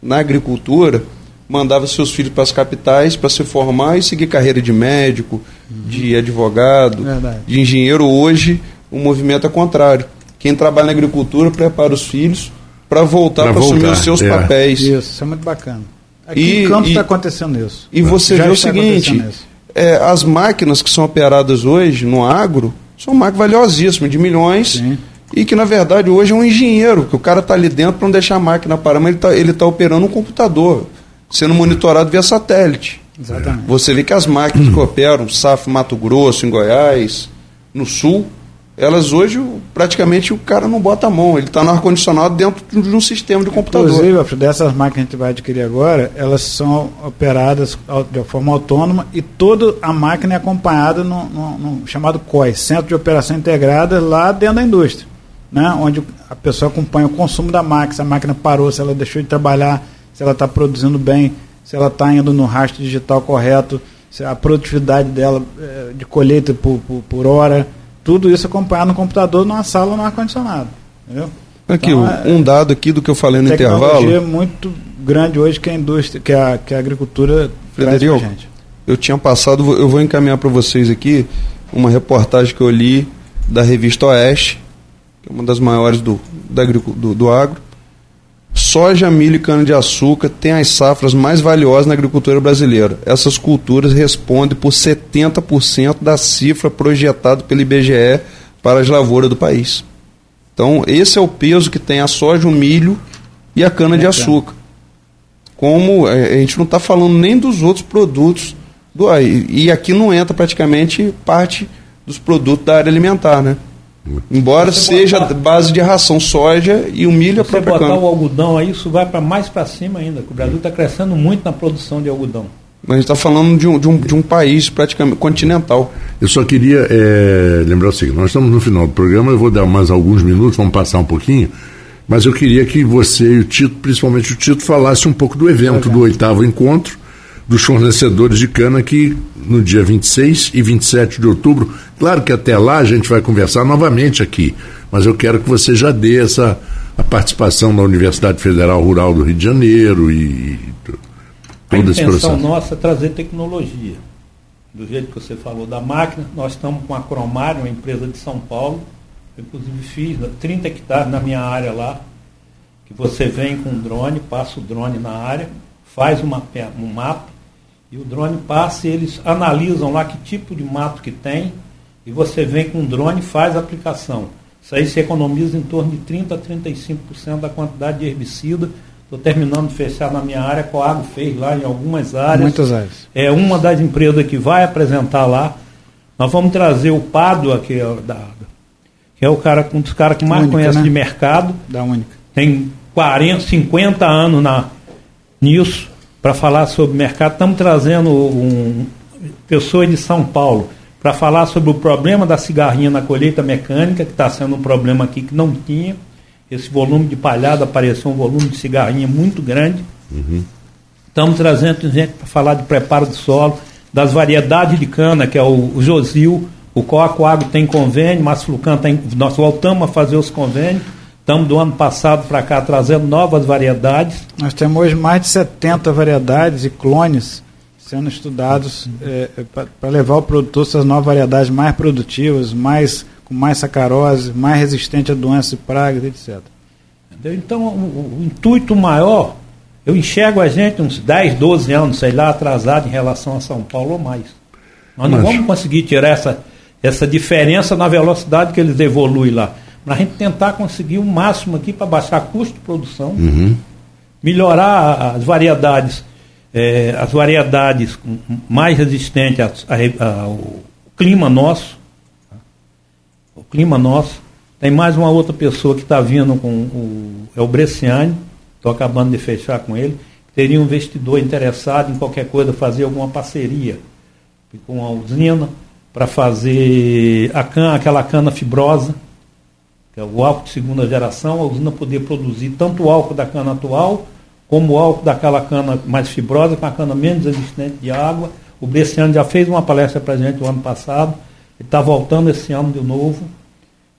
na agricultura mandava seus filhos para as capitais para se formar e seguir carreira de médico, de advogado, Verdade. de engenheiro. Hoje, o movimento é contrário. Quem trabalha na agricultura prepara os filhos para voltar para assumir os seus é. papéis. Isso, isso é muito bacana. Aqui E- em Campos está acontecendo isso. E você Já vê o seguinte: é, as máquinas que são operadas hoje no agro são máquinas valiosíssimas, de milhões, Sim. e que na verdade hoje é um engenheiro, que o cara está ali dentro para não deixar a máquina parar, mas ele está ele tá operando um computador, sendo monitorado via satélite. Exatamente. Você vê que as máquinas que *clears throat* operam, SAF Mato Grosso, em Goiás, no sul, elas hoje praticamente o cara não bota a mão, ele está no ar-condicionado dentro de um sistema de computador. Inclusive, dessas máquinas que a gente vai adquirir agora, elas são operadas de forma autônoma e toda a máquina é acompanhada no, no- no chamado COI, Centro de Operação Integrada, lá dentro da indústria, né? onde a pessoa acompanha o consumo da máquina, se a máquina parou, se ela deixou de trabalhar, se ela está produzindo bem, se ela está indo no rastro digital correto, se a produtividade dela eh, de colheita por, por, por hora, tudo isso acompanhado no computador, numa sala, no ar-condicionado. Entendeu? Aqui, Então, é- um dado aqui do que eu falei no tecnologia intervalo. é muito grande hoje que a indústria, que a, que a agricultura Frederico, gente. eu tinha passado, eu vou encaminhar para vocês aqui uma reportagem que eu li da revista Oeste, que é uma das maiores do, da do, do agro. Soja, milho e cana-de-açúcar têm as safras mais valiosas na agricultura brasileira. Essas culturas respondem por 70% da cifra projetada pelo IBGE para as lavouras do país. Então, esse é o peso que tem a soja, o milho e a cana-de-açúcar como é, a gente não está falando nem dos outros produtos do e aqui não entra praticamente parte dos produtos da área alimentar, né? Embora Você seja botar- base de ração soja e o milho a Se você própria botar cana. o algodão aí, isso vai para mais para cima ainda, que o Brasil está crescendo muito na produção de algodão. Mas a gente está falando de um, de, um, de um país praticamente continental. Eu só queria eh, lembrar o seguinte: nós estamos no final do programa, eu vou dar mais alguns minutos, vamos passar um pouquinho, mas eu queria que você e o Tito, principalmente o Tito, falasse um pouco do evento do oitavo encontro dos fornecedores de cana que no dia 26 e 27 de outubro. Claro que até lá a gente vai conversar novamente aqui, mas eu quero que você já dê essa a participação da Universidade Federal Rural do Rio de Janeiro e, e A todo esse intenção processo. nossa é trazer tecnologia. Do jeito que você falou da máquina, nós estamos com a Cromário, uma empresa de São Paulo. Eu, inclusive, fiz 30 hectares na minha área lá, que você vem com um drone, passa o drone na área, faz uma, um mapa, e o drone passa e eles analisam lá que tipo de mato que tem, e você vem com um drone e faz a aplicação. Isso aí se economiza em torno de 30% a 35% da quantidade de herbicida. Estou terminando de fechar na minha área, a Coago fez lá em algumas áreas. Muitas áreas. É uma das empresas que vai apresentar lá. Nós vamos trazer o Pádua, que é, da, que é o cara, um dos caras que mais Única, conhece né? de mercado. Da única. Tem 40, 50 anos na, nisso para falar sobre mercado. Estamos trazendo um, pessoas de São Paulo para falar sobre o problema da cigarrinha na colheita mecânica, que está sendo um problema aqui que não tinha. Esse volume de palhada apareceu um volume de cigarrinha muito grande. Estamos trazendo gente para falar de preparo do solo, das variedades de cana, que é o, o Josil, o Coaco Agro tem convênio, mas Flucan tem. Nós voltamos a fazer os convênios. Estamos do ano passado para cá trazendo novas variedades. Nós temos hoje mais de 70 variedades e clones sendo estudados para levar o produtor essas novas variedades mais produtivas, mais com mais sacarose, mais resistente a doenças e pragas, etc. Entendeu? Então, o, o intuito maior, eu enxergo a gente uns 10, 12 anos, sei lá, atrasado em relação a São Paulo ou mais. Nós não Mas- vamos conseguir tirar essa, essa diferença na velocidade que eles evoluem lá. Para a gente tentar conseguir o máximo aqui para baixar custo de produção, melhorar a- as variedades, eh, as variedades mais resistentes ao clima nosso. O clima nosso. Tem mais uma outra pessoa que está vindo com o. É o Bresciani, estou acabando de fechar com ele. Teria um investidor interessado em qualquer coisa, fazer alguma parceria com a usina para fazer a cana, aquela cana fibrosa, que é o álcool de segunda geração, a usina poder produzir tanto o álcool da cana atual, como o álcool daquela cana mais fibrosa, com a cana menos resistente de água. O Bresciano já fez uma palestra para a gente o ano passado, ele está voltando esse ano de novo.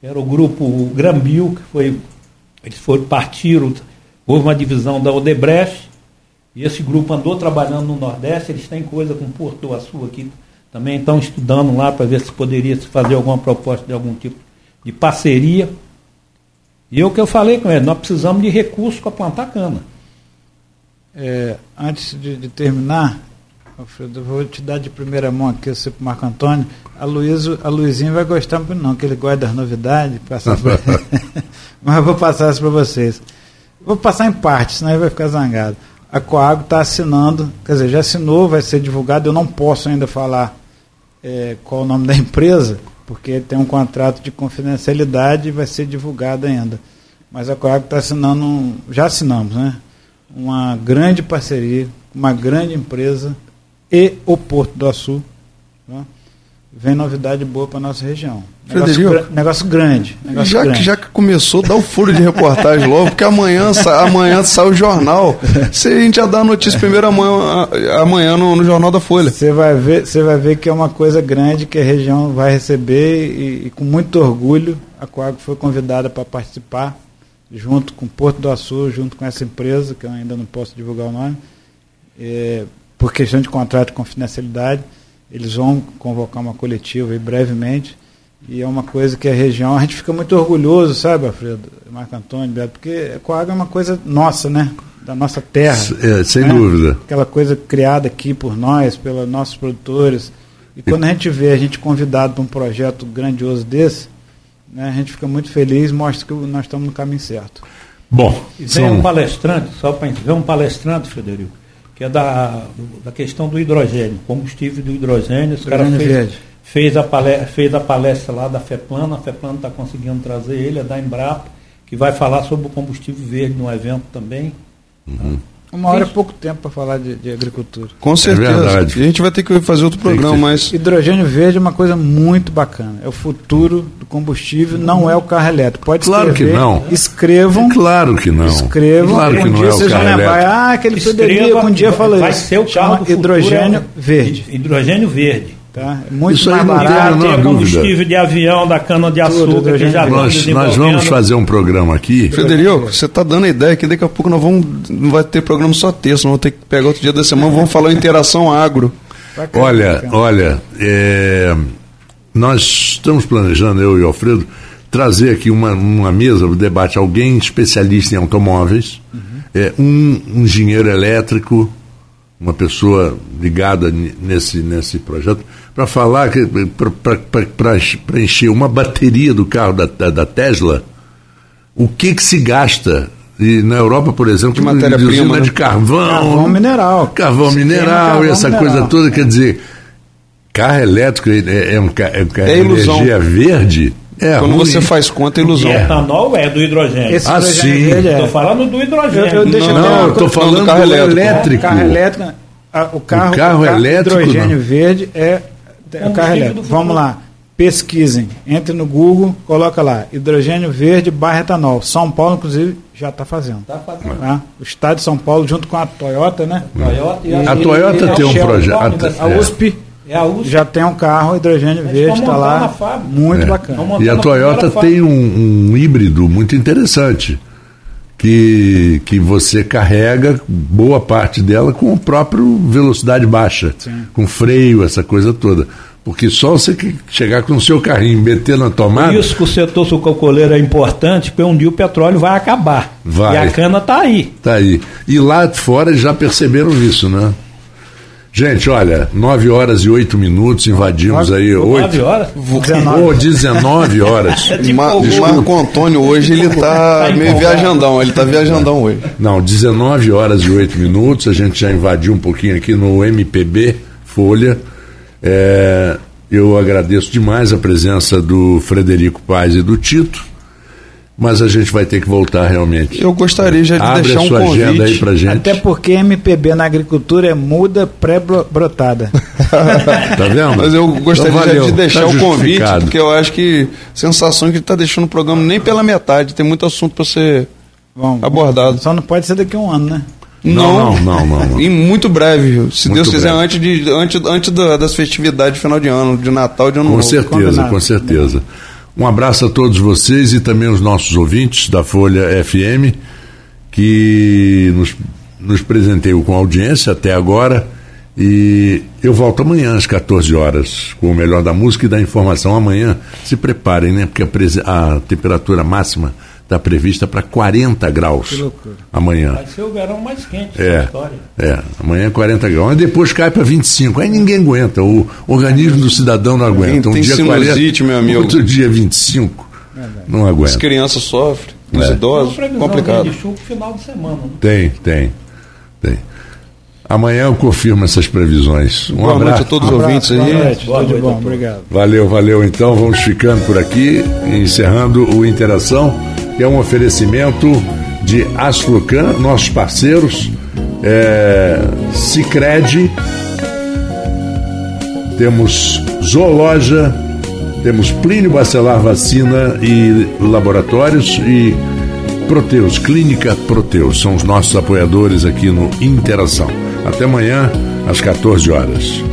Era o grupo Grambil, que foi. Eles foram, partiram, houve uma divisão da Odebrecht, e esse grupo andou trabalhando no Nordeste, eles têm coisa com Porto Açu aqui, também estão estudando lá para ver se poderia se fazer alguma proposta de algum tipo de parceria. E o que eu falei com ele, nós precisamos de recursos para plantar cana. É, antes de, de terminar, Alfredo, eu vou te dar de primeira mão aqui, você para Marco Antônio. A, Luísa, a Luizinho vai gostar muito não, que ele gosta das novidades. Passar pra... *laughs* *laughs* Mas eu vou passar isso para vocês. Vou passar em partes, senão ele vai ficar zangado. A Coago está assinando, quer dizer, já assinou, vai ser divulgado. Eu não posso ainda falar é, qual o nome da empresa, porque tem um contrato de confidencialidade e vai ser divulgado ainda. Mas a Coago está assinando, já assinamos, né? Uma grande parceria, uma grande empresa e o Porto do Açu. Né? Vem novidade boa para nossa região. Negócio, gra negócio grande. Negócio já, grande. Que, já que começou, dá o furo de reportagem logo, porque amanhã, amanhã sai o jornal. Se a gente já dá a notícia primeiro amanhã, amanhã no, no Jornal da Folha. Você vai, ver, vai ver que é uma coisa grande que a região vai receber e, e com muito orgulho a Coag foi convidada para participar, junto com Porto do Açu, junto com essa empresa, que eu ainda não posso divulgar o nome, é, por questão de contrato de confidencialidade. Eles vão convocar uma coletiva aí brevemente. E é uma coisa que a região, a gente fica muito orgulhoso, sabe, Alfredo, Marco Antônio, Beto, porque a Coag é uma coisa nossa, né? Da nossa terra. É, sem né? dúvida. Aquela coisa criada aqui por nós, pelos nossos produtores. E quando a gente vê a gente convidado para um projeto grandioso desse, né, a gente fica muito feliz, mostra que nós estamos no caminho certo. Bom, E vem são... um palestrante, só para ver um palestrante, Frederico, que é da, da questão do hidrogênio, combustível do hidrogênio. Caras Hidrogênio fez, verde. fez, a palestra, fez a palestra lá da FEPLAN, a FEPLAN está conseguindo trazer ele, é da Embrapa, que vai falar sobre o combustível verde no evento também. Uma hora é pouco tempo para falar de, de agricultura. Com certeza. verdade. E a gente vai ter que fazer outro programa, mas Hidrogênio verde é uma coisa muito bacana. É o futuro do combustível, não é o carro elétrico. Pode Claro que escrever, não. Escrevam. Claro que não. Escrevam. Claro que um não dia é o vocês vão carro lembrar. elétrico. Ah, aquele Escreva, um dia falou vai isso. ser o carro do futuro, hidrogênio é o- verde. Hidrogênio verde. Tá? É muito Isso aí mais não tem a barato. menor Tem dúvida. combustível de avião, da cana-de-açúcar, que já verde. estão Nós, nós vamos fazer um programa aqui. Frederico, você está dando a ideia que daqui a pouco nós vamos. Não vai ter programa só terça, nós vamos ter que pegar outro dia da semana, vamos falar interação agro. Bacana, Olha, bacana. olha, é, nós estamos planejando, eu e o Alfredo, trazer aqui uma, uma mesa de debate, alguém especialista em automóveis, é, um engenheiro elétrico, uma pessoa ligada nesse, nesse projeto, para falar, para preencher uma bateria do carro da, da, da Tesla, o que, que se gasta. E na Europa, por exemplo, De matéria-prima, usina né? de carvão, Carvão mineral. carvão Sistema mineral, carvão essa mineral. coisa toda, quer dizer, carro elétrico é, é um, é um ca- É ilusão. energia verde. É Quando ruim. você faz conta, é ilusão. E etanol é do hidrogênio. Esse Ah, hidrogênio sim. verde é- Estou falando do hidrogênio. Eu, eu deixo Não, estou falando do carro do elétrico. elétrico. Carro elétrico, a- o carro, O carro elétrico, hidrogênio não. verde é, é o carro elétrico. Vamos lá, pesquisem, entre no Google, coloca lá, hidrogênio verde barra etanol. São Paulo, inclusive, já está fazendo. Tá fazendo. Tá? O estado de São Paulo, junto com a Toyota, né? Toyota e A e- Toyota e- tem um projeto-. A É. USP É a USP. já tem um carro hidrogênio verde, está lá, a fábrica. muito É. bacana. Vamos- E a Toyota tem um, um híbrido muito interessante. Que, que você carrega boa parte dela com o próprio velocidade baixa, com freio, essa coisa toda. Porque só você que chegar com o seu carrinho, meter na tomada. Por isso que o setor sucocoleiro é importante, porque um dia o petróleo vai acabar. Vai. E a cana está aí. Tá aí. E lá fora eles já perceberam isso, né? Gente, olha, 9 horas e 8 minutos, invadimos aí Nove 8. horas. 19. Ou 19 horas. *laughs* Ma o- Marco Antônio hoje ele tá Tá meio viajandão, ele tá viajandão hoje. Não, 19 horas e 8 minutos. A gente já invadiu um pouquinho aqui no MPB Folha. É, eu agradeço demais a presença do Frederico Paz e do Tito. Mas a gente vai ter que voltar realmente. Eu gostaria já de Abre deixar a um sua agenda aí convite. pra gente. Até porque MPB na agricultura é muda pré-brotada. *laughs* Tá vendo? Mas eu gostaria Então, já de deixar Tá o convite, porque eu acho que sensação que ele está deixando o programa nem pela metade, tem muito assunto para ser Vamos, abordado. Só não pode ser daqui a um ano, né? Não, não, não, não, não. Em muito breve, se Muito Deus quiser, breve. antes, de, antes, antes da- das festividades de final de ano, de Natal, de Ano Com Novo. certeza, combinado. com certeza. Um abraço a todos vocês e também os nossos ouvintes da Folha FM, que nos, nos presenteiam com audiência até agora. E eu volto amanhã às 14 horas com o melhor da música e da informação. Amanhã se preparem, né? Porque a, a temperatura máxima está prevista para 40 graus Que loucura. amanhã. Vai ser o verão mais quente da É, história. é, amanhã é 40 graus. Mas depois cai para 25. Aí ninguém aguenta. O organismo do cidadão não aguenta. Tem- tem sinusite, meu amigo. Outro dia 25. Não As aguenta. crianças sofrem, os É. Tem idosos, uma previsão complicado. de chuva final de semana. Né? Tem, tem, tem. Amanhã eu confirmo essas previsões. Um Boa noite abraço. a todos os Um ouvintes aí. noite, Boa noite bom, obrigado. Valeu, valeu. Então vamos ficando por aqui, encerrando o Interação, é um oferecimento de Asflucan, nossos parceiros, é, Cicred, temos Zoologia, temos Plínio Bacelar Vacina e Laboratórios e Proteus, Clínica Proteus, são os nossos apoiadores aqui no Interação. Até amanhã, às 14 horas.